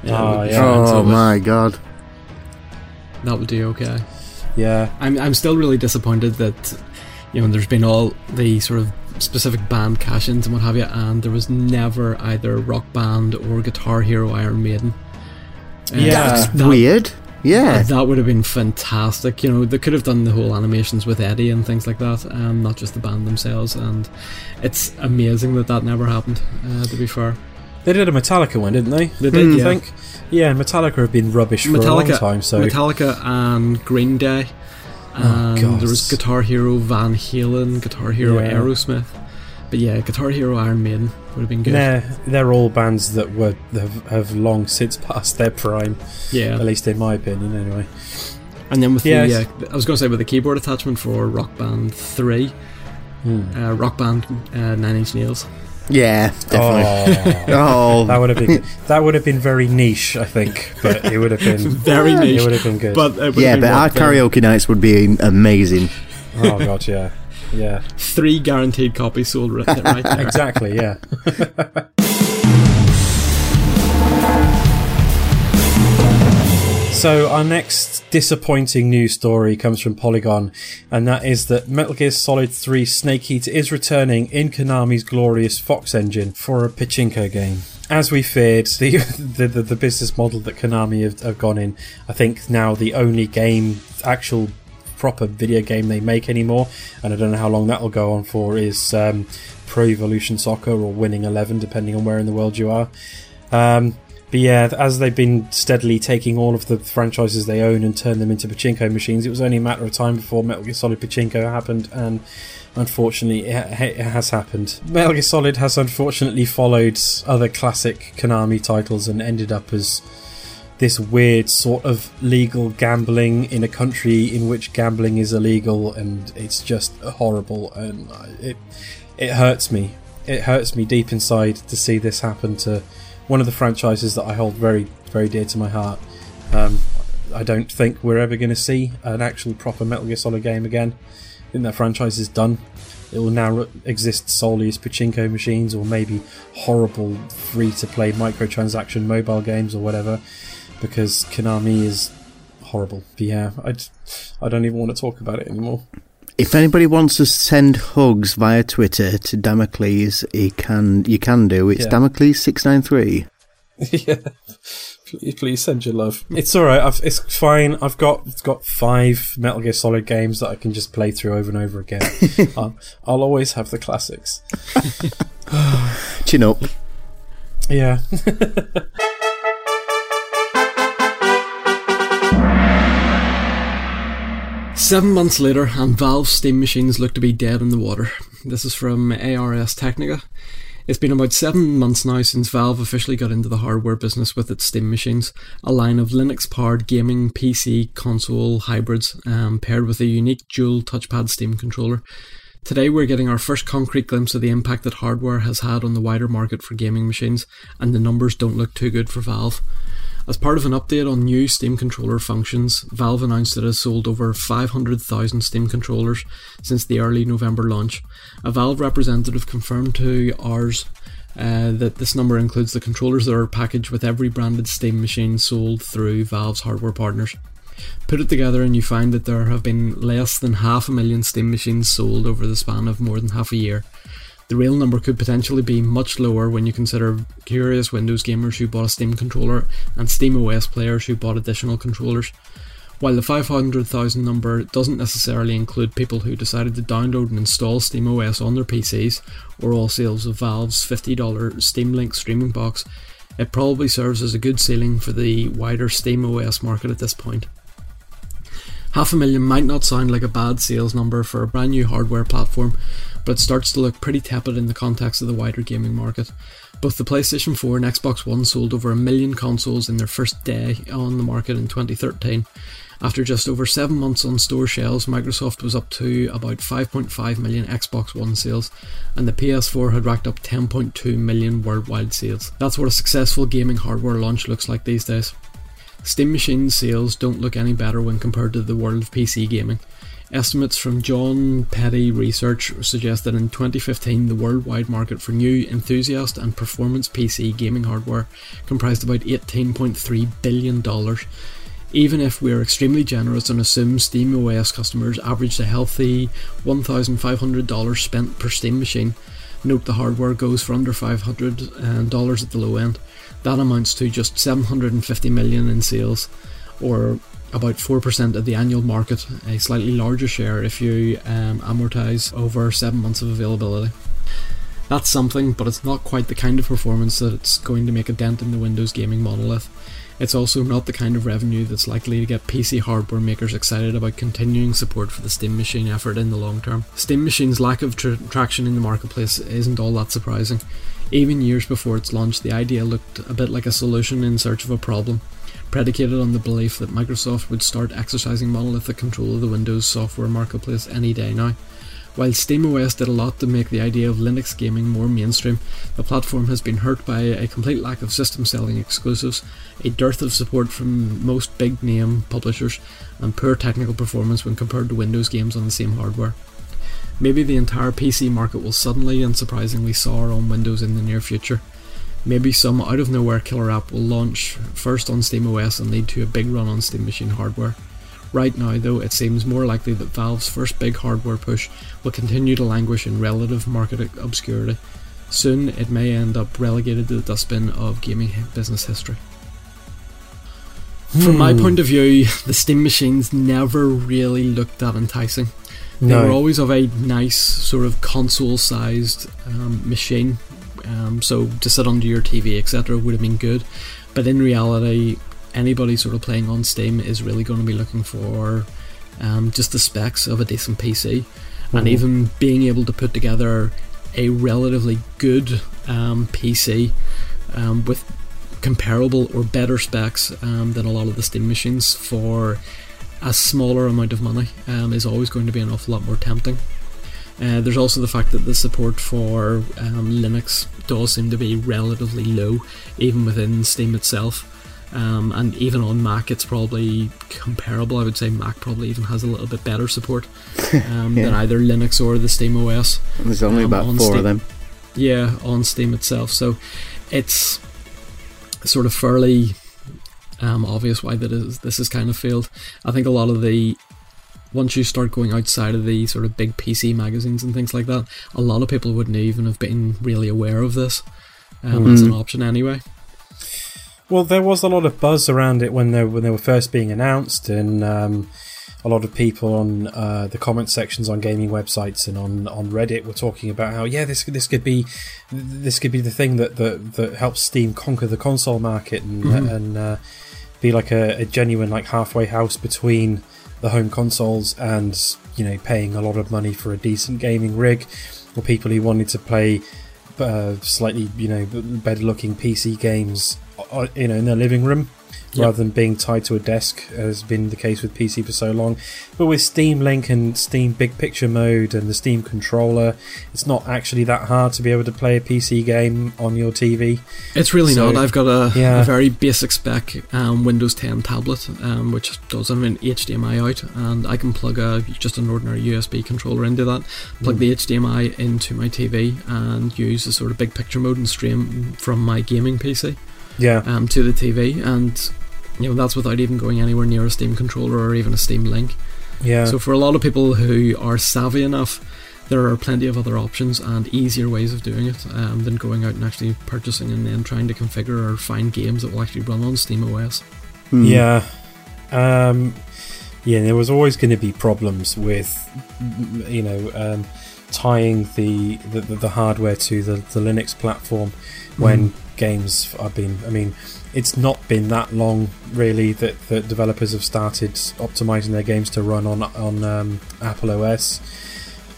Oh, yeah. Oh my god. that would do okay. Yeah. I'm I'm still really disappointed that you know there's been all the sort of specific band cash-ins and what have you, and there was never either Rock Band or Guitar Hero Iron Maiden. Uh, Yeah. that- Weird. Yeah. That would have been fantastic. You know, they could have done the whole animations with Eddie and things like that, um, not just the band themselves. And it's amazing that that never happened. Uh, to be fair, They did a Metallica one, didn't they? They did, I yeah. think. Yeah, Metallica have been rubbish for a long Metallica, time. So Metallica and Green Day, Oh, and God. there was Guitar Hero Van Halen, Guitar Hero Yeah. Aerosmith. But yeah, Guitar Hero Iron Maiden would have been good. they're they're all bands that were have, have long since passed their prime. Yeah, At least in my opinion, anyway. and then with Yeah, the, uh, I was going to say with the keyboard attachment for Rock Band Three, Hmm. uh, Rock Band uh, Nine Inch Nails. Yeah, definitely. Oh, Oh, that would have been that would have been very niche, I think, but it would have been Very niche. It would have been good. but yeah, been but our worth, um, karaoke nights would be amazing. oh god, yeah, yeah, three guaranteed copies sold right, right there. exactly, yeah. So our next disappointing news story comes from Polygon, and that is that Metal Gear Solid 3 Snake Eater is returning in Konami's glorious Fox engine for a pachinko game. As we feared, the the, the, the business model that Konami have, have gone in, I think now the only game, actual proper video game they make anymore, and I don't know how long that will go on for, is um, Pro Evolution Soccer or Winning Eleven, depending on where in the world you are. Um, but yeah, as they've been steadily taking all of the franchises they own and turn them into pachinko machines, it was only a matter of time before Metal Gear Solid Pachinko happened, and unfortunately, it, has happened. Metal Gear Solid has unfortunately followed other classic Konami titles and ended up as this weird sort of legal gambling in a country in which gambling is illegal, and it's just horrible, and uh, it it hurts me. It hurts me deep inside to see this happen to one of the franchises that I hold very, very dear to my heart. Um, I don't think we're ever going to see an actual proper Metal Gear Solid game again. I think that franchise is done. It will now exist solely as pachinko machines, or maybe horrible free-to-play microtransaction mobile games, or whatever. Because Konami is horrible. But yeah, I, I don't even want to talk about it anymore. If anybody wants to send hugs via Twitter to Damocles, he can. You can do. It's Yeah. Damocles six nine three. yeah. Please, please send your love. It's all right. I've, it's fine. I've got it's got five Metal Gear Solid games that I can just play through over and over again. I'll, I'll always have the classics. Chin up. Yeah. Seven months later, and Valve's Steam machines look to be dead in the water. This is from ARS Technica. It's been about seven months now since Valve officially got into the hardware business with its Steam machines, a line of Linux powered gaming PC console hybrids um, paired with a unique dual touchpad Steam controller. Today, we're getting our first concrete glimpse of the impact that hardware has had on the wider market for gaming machines, and the numbers don't look too good for Valve. As part of an update on new Steam controller functions, Valve announced that it has sold over 500,000 Steam controllers since the early November launch. A Valve representative confirmed to Ars uh, that this number includes the controllers that are packaged with every branded Steam machine sold through Valve's hardware partners. Put it together and you find that there have been less than half a million Steam machines sold over the span of more than half a year. The real number could potentially be much lower when you consider curious Windows gamers who bought a Steam controller and SteamOS players who bought additional controllers. While the 500,000 number doesn't necessarily include people who decided to download and install SteamOS on their PCs or all sales of Valve's $50 Steam Link streaming box, it probably serves as a good ceiling for the wider SteamOS market at this point. Half a million might not sound like a bad sales number for a brand new hardware platform, but it starts to look pretty tepid in the context of the wider gaming market. Both the PlayStation 4 and Xbox One sold over a million consoles in their first day on the market in 2013. After just over seven months on store shelves, Microsoft was up to about 5.5 million Xbox One sales, and the PS4 had racked up 10.2 million worldwide sales. That's what a successful gaming hardware launch looks like these days. Steam machine sales don't look any better when compared to the world of PC gaming. Estimates from John Peddie Research suggest that in 2015 the worldwide market for new enthusiast and performance PC gaming hardware comprised about $18.3 billion. Even if we're extremely generous and assume Steam OS customers averaged a healthy $1,500 spent per Steam machine, note the hardware goes for under $500 at the low end. That amounts to just 750 million in sales, or about 4% of the annual market, a slightly larger share if you um, amortize over 7 months of availability. That's something, but it's not quite the kind of performance that it's going to make a dent in the Windows gaming monolith. It's also not the kind of revenue that's likely to get PC hardware makers excited about continuing support for the Steam Machine effort in the long term. Steam Machine's lack of tra- traction in the marketplace isn't all that surprising. Even years before its launch, the idea looked a bit like a solution in search of a problem, predicated on the belief that Microsoft would start exercising monolithic control of the Windows software marketplace any day now. While SteamOS did a lot to make the idea of Linux gaming more mainstream, the platform has been hurt by a complete lack of system selling exclusives, a dearth of support from most big name publishers, and poor technical performance when compared to Windows games on the same hardware. Maybe the entire PC market will suddenly and surprisingly soar on Windows in the near future. Maybe some out of nowhere killer app will launch first on SteamOS and lead to a big run on Steam Machine hardware. Right now, though, it seems more likely that Valve's first big hardware push will continue to languish in relative market obscurity. Soon, it may end up relegated to the dustbin of gaming business history. From my point of view, the Steam machines never really looked that enticing. They No. were always of a nice sort of console-sized um, machine, um, so to sit under your TV, etc., would have been good. But in reality, anybody sort of playing on Steam is really going to be looking for um, just the specs of a decent PC, and even being able to put together a relatively good um, PC um, with comparable or better specs um, than a lot of the Steam machines for a smaller amount of money um, is always going to be an awful lot more tempting. Uh, there's also the fact that the support for um, Linux does seem to be relatively low, even within Steam itself. Um, and even on Mac, it's probably comparable. I would say Mac probably even has a little bit better support um, than either Linux or the Steam OS. And there's only Um, about on four Steam. of them. Yeah, on Steam itself. So it's sort of fairly um, obvious why that is. This is kind of failed. I think a lot of the once you start going outside of the sort of big PC magazines and things like that, a lot of people wouldn't even have been really aware of this um, as an option anyway. Well, there was a lot of buzz around it when they when they were first being announced, and um, a lot of people on uh, the comment sections on gaming websites and on, on Reddit were talking about how yeah this this could be this could be the thing that that, that helps Steam conquer the console market and and uh, be like a, a genuine like halfway house between the home consoles and you know paying a lot of money for a decent gaming rig. or people who wanted to play uh, slightly, you know, better looking PC games, you know, in their living room Yep. rather than being tied to a desk, as has been the case with PC for so long. But with Steam Link and Steam Big Picture Mode and the Steam controller, it's not actually that hard to be able to play a PC game on your TV. It's really So- not. I've got a, Yeah. a very basic spec um, Windows 10 tablet, um, which does have an HDMI out, and I can plug a just an ordinary USB controller into that, plug the HDMI into my TV, and use the sort of big picture mode and stream from my gaming PC Yeah, um, to the TV, and you know that's without even going anywhere near a Steam controller or even a Steam Link. yeah. So for a lot of people who are savvy enough, there are plenty of other options and easier ways of doing it um, than going out and actually purchasing and then trying to configure or find games that will actually run on Steam OS. Hmm. Yeah. Um, yeah, there was always going to be problems with, you know, um, tying the, the, the hardware to the, the Linux platform when games I've been. I mean, it's not been that long, really, that, that developers have started optimizing their games to run on, on um, Apple OS.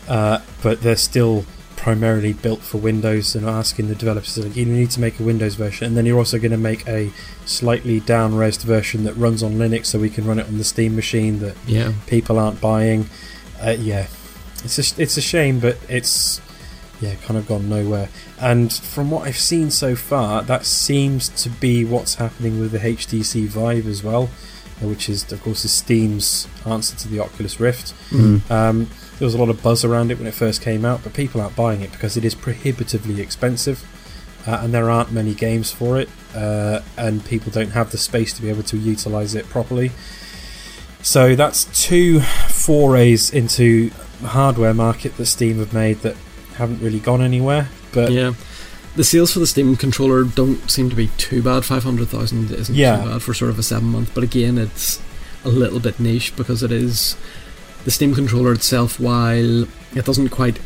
Uh, but they're still primarily built for Windows and asking the developers like, you need to make a Windows version and then you're also going to make a slightly down-resed version that runs on Linux so we can run it on the Steam machine that Yeah, people aren't buying. Uh, yeah, it's a, it's a shame, but it's yeah kind of gone nowhere. And from what I've seen so far, that seems to be what's happening with the HTC Vive as well, uh, which is of course is Steam's answer to the Oculus Rift. Mm. Um, there was a lot of buzz around it when it first came out, but people aren't buying it because it is prohibitively expensive, uh, and there aren't many games for it, uh, and people don't have the space to be able to utilize it properly. So that's two forays into the hardware market that Steam have made that haven't really gone anywhere. But yeah. The sales for the Steam controller don't seem to be too bad. Five hundred thousand isn't Yeah. too bad for sort of a seven month, but again, it's a little bit niche because it is the Steam controller itself. While it doesn't quite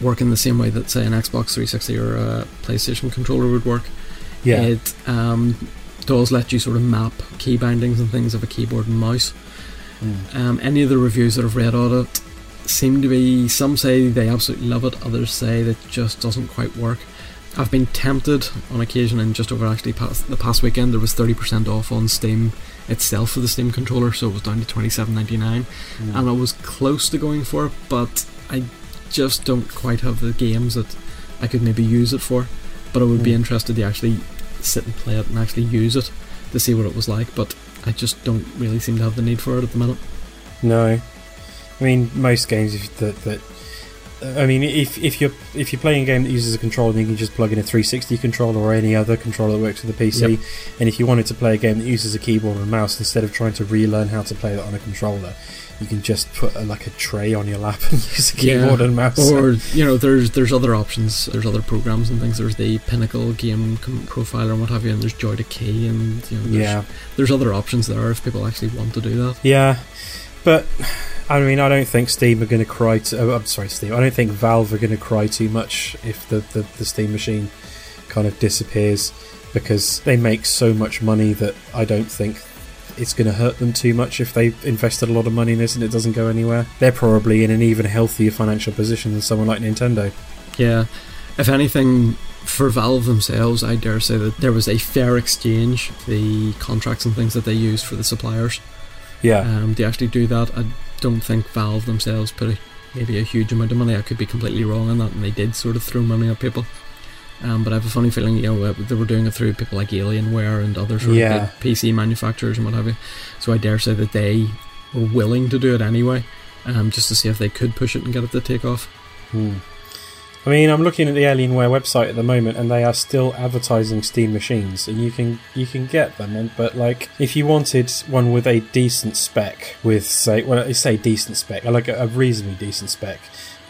work in the same way that say an Xbox 360 or a PlayStation controller would work, yeah, It um, does let you sort of map key bindings and things of a keyboard and mouse. Mm. Um, any of the reviews that I've read on it seem to be some say they absolutely love it, others say that it just doesn't quite work. I've been tempted on occasion, and just over actually past, the past weekend there was 30% off on Steam itself for the Steam controller, so it was down to 27.99, Mm. and I was close to going for it, but I just don't quite have the games that I could maybe use it for. But I would be Mm. interested to actually sit and play it and actually use it to see what it was like. But I just don't really seem to have the need for it at the minute. No, I mean most games if that that. I mean, if if you're if you're playing a game that uses a controller, then you can just plug in a 360 controller or any other controller that works with the PC. Yep. And if you wanted to play a game that uses a keyboard and mouse, instead of trying to relearn how to play that on a controller, you can just put a, like a tray on your lap and use a Yeah. keyboard and mouse. Or you know, there's there's other options. There's other programs and things. There's the Pinnacle game profiler and what have you, and there's JoyToKey, and you know, there's, yeah, there's other options there if people actually want to do that. yeah, but I mean, I don't think Steam are going to cry. To, oh, I'm sorry, Steam. I don't think Valve are going to cry too much if the, the the Steam machine kind of disappears because they make so much money that I don't think it's going to hurt them too much if they've invested a lot of money in this and it doesn't go anywhere. They're probably in an even healthier financial position than someone like Nintendo. Yeah, if anything, for Valve themselves, I dare say that there was a fair exchange. The contracts and things that they used for the suppliers. Yeah, Um, to actually do that, I don't think Valve themselves put a, maybe a huge amount of money. I could be completely wrong on that, and they did sort of throw money at people. Um, but I have a funny feeling, you know, uh, they were doing it through people like Alienware and other sort Yeah. of big PC manufacturers and what have you. So I dare say that they were willing to do it anyway, um, just to see if they could push it and get it to take off. Hmm. I mean, I'm looking at the Alienware website at the moment, and they are still advertising Steam machines, and you can you can get them. And but like, if you wanted one with a decent spec, with say, well, say decent spec, like a, a reasonably decent spec,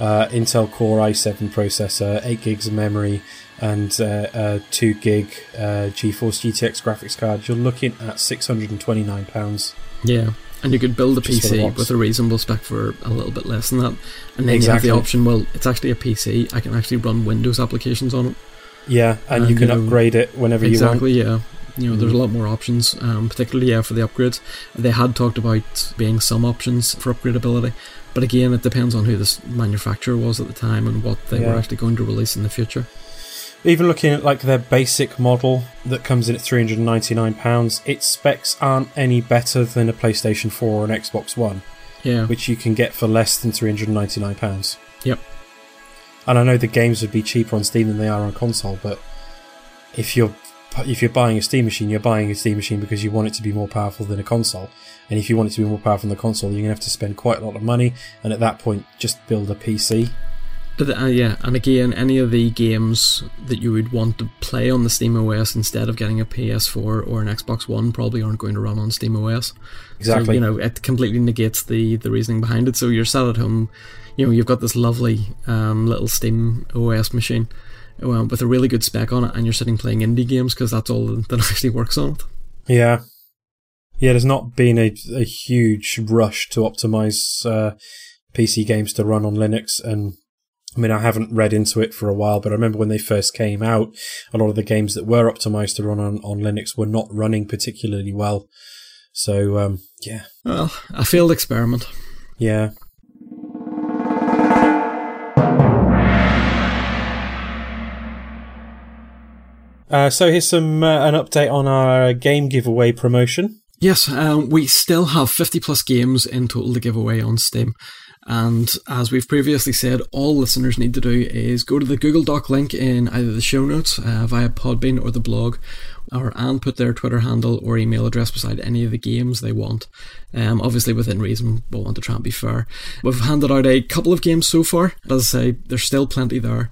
uh, Intel Core i7 processor, eight gigs of memory, and uh, a two gig uh, GeForce GTX graphics card, you're looking at six hundred and twenty nine pounds. Yeah. And you could build a Just PC with a reasonable spec for a little bit less than that. And then Exactly. you have the option, well, it's actually a PC. I can actually run Windows applications on it. Yeah, and, you can you know, upgrade it whenever you want. exactly, yeah. You know, there's a lot more options, um, particularly yeah, for the upgrades. They had talked about being some options for upgradability, but again, it depends on who this manufacturer was at the time and what they Yeah. were actually going to release in the future. Even looking at like their basic model that comes in at three hundred and ninety nine pounds, its specs aren't any better than a PlayStation Four or an Xbox One, Yeah, which you can get for less than three hundred and ninety nine pounds. Yep. And I know the games would be cheaper on Steam than they are on console, but if you're if you're buying a Steam machine, you're buying a Steam machine because you want it to be more powerful than a console. And if you want it to be more powerful than the console, you're gonna have to spend quite a lot of money. And at that point, just build a PC. But uh, yeah, and again, any of the games that you would want to play on the Steam OS instead of getting a PS4 or an Xbox One probably aren't going to run on Steam OS. Exactly. So, you know, it completely negates the the reasoning behind it. So you're sat at home, you know, you've got this lovely um, little Steam OS machine um, with a really good spec on it, and you're sitting playing indie games because that's all that actually works on it. Yeah. Yeah, there's not been a, a huge rush to optimize uh, PC games to run on Linux. And I mean, I haven't read into it for a while, but I remember when they first came out, a lot of the games that were optimized to run on, on Linux were not running particularly well. So, um, yeah. Well, a failed experiment. Yeah. Uh, so here's some uh, an update on our game giveaway promotion. Yes, um, we still have 50 plus games in total to give away on Steam. And as we've previously said, all listeners need to do is go to the Google Doc link in either the show notes uh, via Podbean or the blog, or and put their Twitter handle or email address beside any of the games they want. Um, obviously, within reason, we'll want to try and be fair. We've handed out a couple of games so far. As I say, there's still plenty there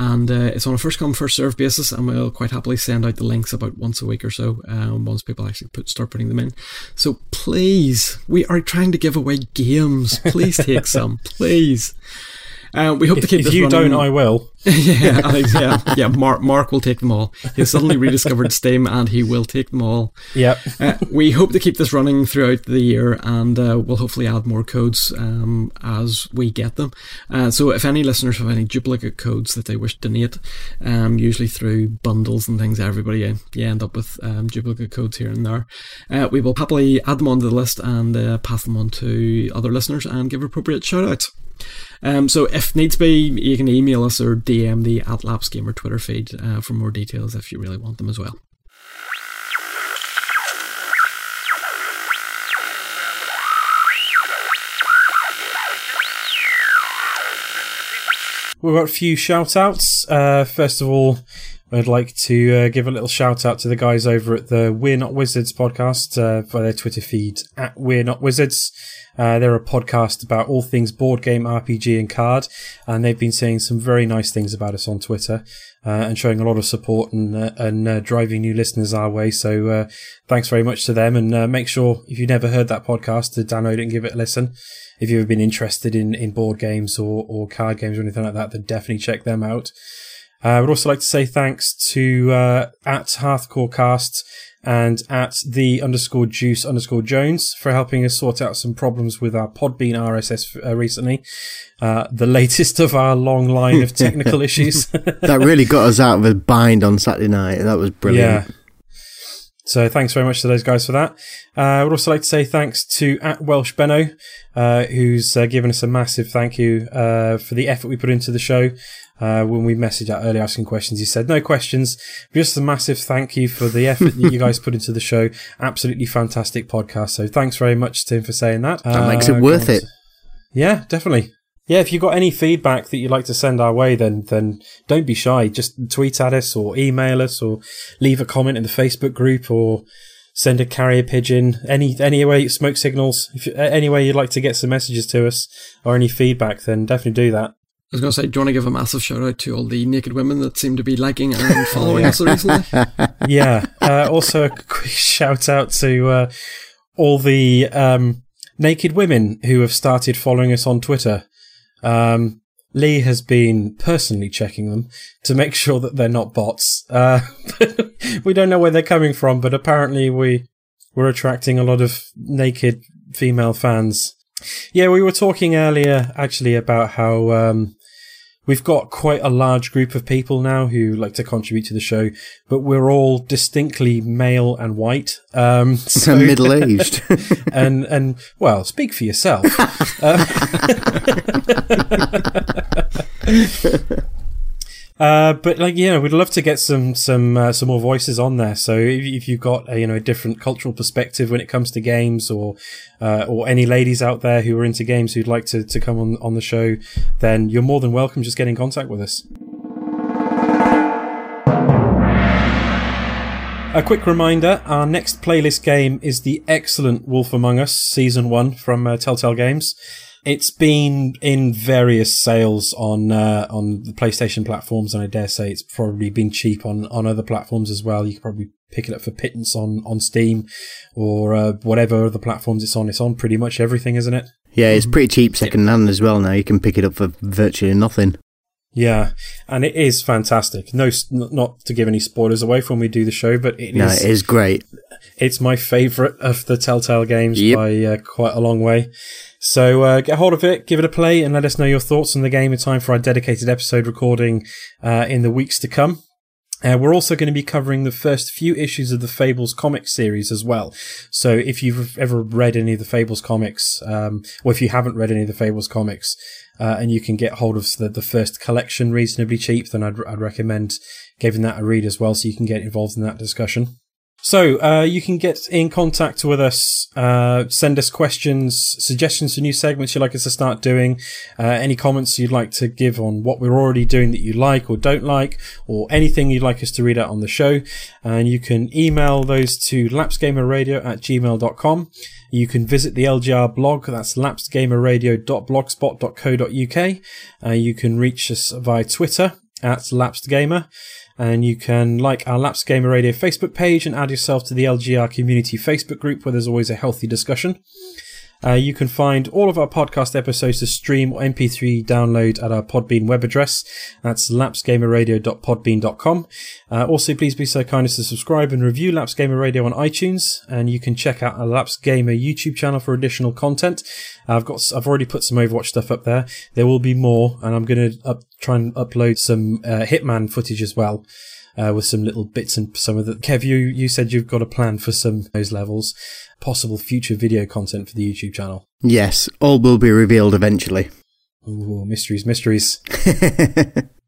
and uh, it's on a first come first serve basis and we'll quite happily send out the links about once a week or so um, once people actually put start putting them in. So please we are trying to give away games. Please take some please uh, we hope to If, keep if this you running. don't, I will. yeah, Alex, yeah, yeah. Mark, Mark will take them all. He's suddenly rediscovered Steam, and he will take them all. Yep. Uh, we hope to keep this running throughout the year, and uh, we'll hopefully add more codes um, as we get them. Uh, so, if any listeners have any duplicate codes that they wish to donate, um, usually through bundles and things, everybody uh, you end up with um, duplicate codes here and there. Uh, we will happily add them onto the list and uh, pass them on to other listeners and give appropriate shout outs. Um, so if needs be, you can email us or DM the at Lapsed Gamer Twitter feed uh, for more details if you really want them as well. We've got a few shout outs. Uh, first of all, I'd like to uh, give a little shout out to the guys over at the We're Not Wizards podcast uh, for their Twitter feed at We're Not Wizards. Uh, they're a podcast about all things board game, RPG, and card, and they've been saying some very nice things about us on Twitter uh, and showing a lot of support and uh, and uh, driving new listeners our way. So thanks very much to them, and make sure if you've never heard that podcast to download it and give it a listen. If you've ever been interested in, in board games or, or card games or anything like that, then definitely check them out. Uh, I would also like to say thanks to uh, at Hearthcorecast and at the underscore juice underscore Jones for helping us sort out some problems with our Podbean RSS uh, recently. Uh, the latest of our long line of technical issues. that really got us out of a bind on Saturday night. That was brilliant. Yeah. So thanks very much to those guys for that. Uh, I would also like to say thanks to at Welsh Benno, uh, who's uh, given us a massive thank you uh, for the effort we put into the show. Uh, when we messaged out early asking questions, he said no questions, just a massive thank you for the effort that you guys put into the show. Absolutely fantastic podcast. So thanks very much to him for saying that. That makes it Uh, worth it. yeah, definitely. Yeah, if you've got any feedback that you'd like to send our way, then then don't be shy. Just tweet at us or email us or leave a comment in the Facebook group or send a carrier pigeon. Any any way smoke signals. If you- any way you'd like to get some messages to us or any feedback, then definitely do that. I was going to say, do you want to give a massive shout out to all the naked women that seem to be liking and following us recently? yeah. Uh, also, a quick shout out to uh, all the um, naked women who have started following us on Twitter. Um, Lee has been personally checking them to make sure that they're not bots. Uh, we don't know where they're coming from, but apparently we we're attracting a lot of naked female fans. Yeah, we were talking earlier actually about how um, We've got quite a large group of people now who like to contribute to the show, but we're all distinctly male and white. Um, so, Middle aged. and and well, speak for yourself. Uh, Uh, but like know, we'd love to get some some uh, some more voices on there. So if, if you've got a, you know a different cultural perspective when it comes to games, or uh, or any ladies out there who are into games who'd like to to come on on the show, then you're more than welcome. Just get in contact with us. A quick reminder our next playlist game is the excellent Wolf Among Us Season 1 from uh, Telltale Games. It's been in various sales on uh, on the PlayStation platforms, and I dare say it's probably been cheap on, on other platforms as well. You could probably pick it up for pittance on, on Steam or uh, whatever other platforms it's on. It's on pretty much everything, isn't it? Yeah, it's pretty cheap second hand as well now. You can pick it up for virtually nothing. Yeah, and it is fantastic. No, not to give any spoilers away from when we do the show, but it no, is, it is great. It's my favourite of the Telltale games Yep. by uh, quite a long way. So uh, get hold of it, give it a play, and let us know your thoughts on the game in time for our dedicated episode recording uh, in the weeks to come. Uh, we're also going to be covering the first few issues of the Fables comic series as well. So if you've ever read any of the Fables comics, um, or if you haven't read any of the Fables comics, uh, and you can get hold of the, the first collection reasonably cheap, then I'd, I'd recommend giving that a read as well so you can get involved in that discussion. So, uh, you can get in contact with us, uh, send us questions, suggestions for new segments you'd like us to start doing, uh, any comments you'd like to give on what we're already doing that you like or don't like, or anything you'd like us to read out on the show. And you can email those to lapsedgamerradio at gmail.com. You can visit the LGR blog, that's lapsedgamerradio.blogspot.co.uk. Uh, you can reach us via Twitter at lapsedgamer and you can like our Lapsed Gamer Radio Facebook page and add yourself to the LGR community Facebook group where there's always a healthy discussion. Uh, you can find all of our podcast episodes to stream or MP3 download at our Podbean web address. That's lapsedgamerradio.podbean.com. Uh, also, please be so kind as to subscribe and review Lapsed Gamer Radio on iTunes, and you can check out our Lapsed Gamer YouTube channel for additional content. I've got, I've already put some Overwatch stuff up there. There will be more, and I'm going to try and upload some uh, Hitman footage as well. Uh, with some little bits and some of the Kev, you you said you've got a plan for some of those levels, possible future video content for the YouTube channel. Yes, all will be revealed eventually. Ooh, mysteries, mysteries.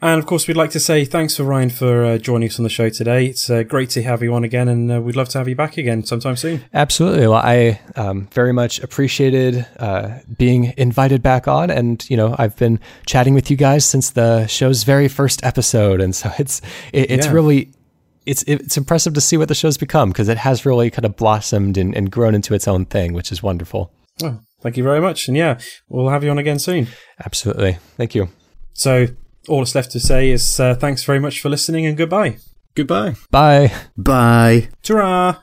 And of course, we'd like to say thanks for Ryan for uh, joining us on the show today. It's uh, great to have you on again, and uh, we'd love to have you back again sometime soon. Absolutely. Well, I um, very much appreciated uh, being invited back on, and you know, I've been chatting with you guys since the show's very first episode, and so it's it, it's Yeah. really. It's, it's impressive to see what the show's become because it has really kind of blossomed and, and grown into its own thing, which is wonderful. Oh, thank you very much, and yeah, we'll have you on again soon. Absolutely. Thank you. So all that's left to say is uh, thanks very much for listening, and goodbye. Goodbye. Bye. Bye. Ta-ra!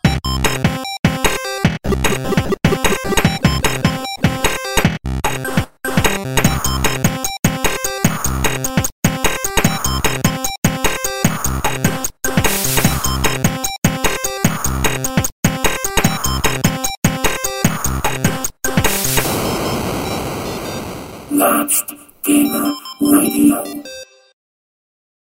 Lapsed Gamer Radio.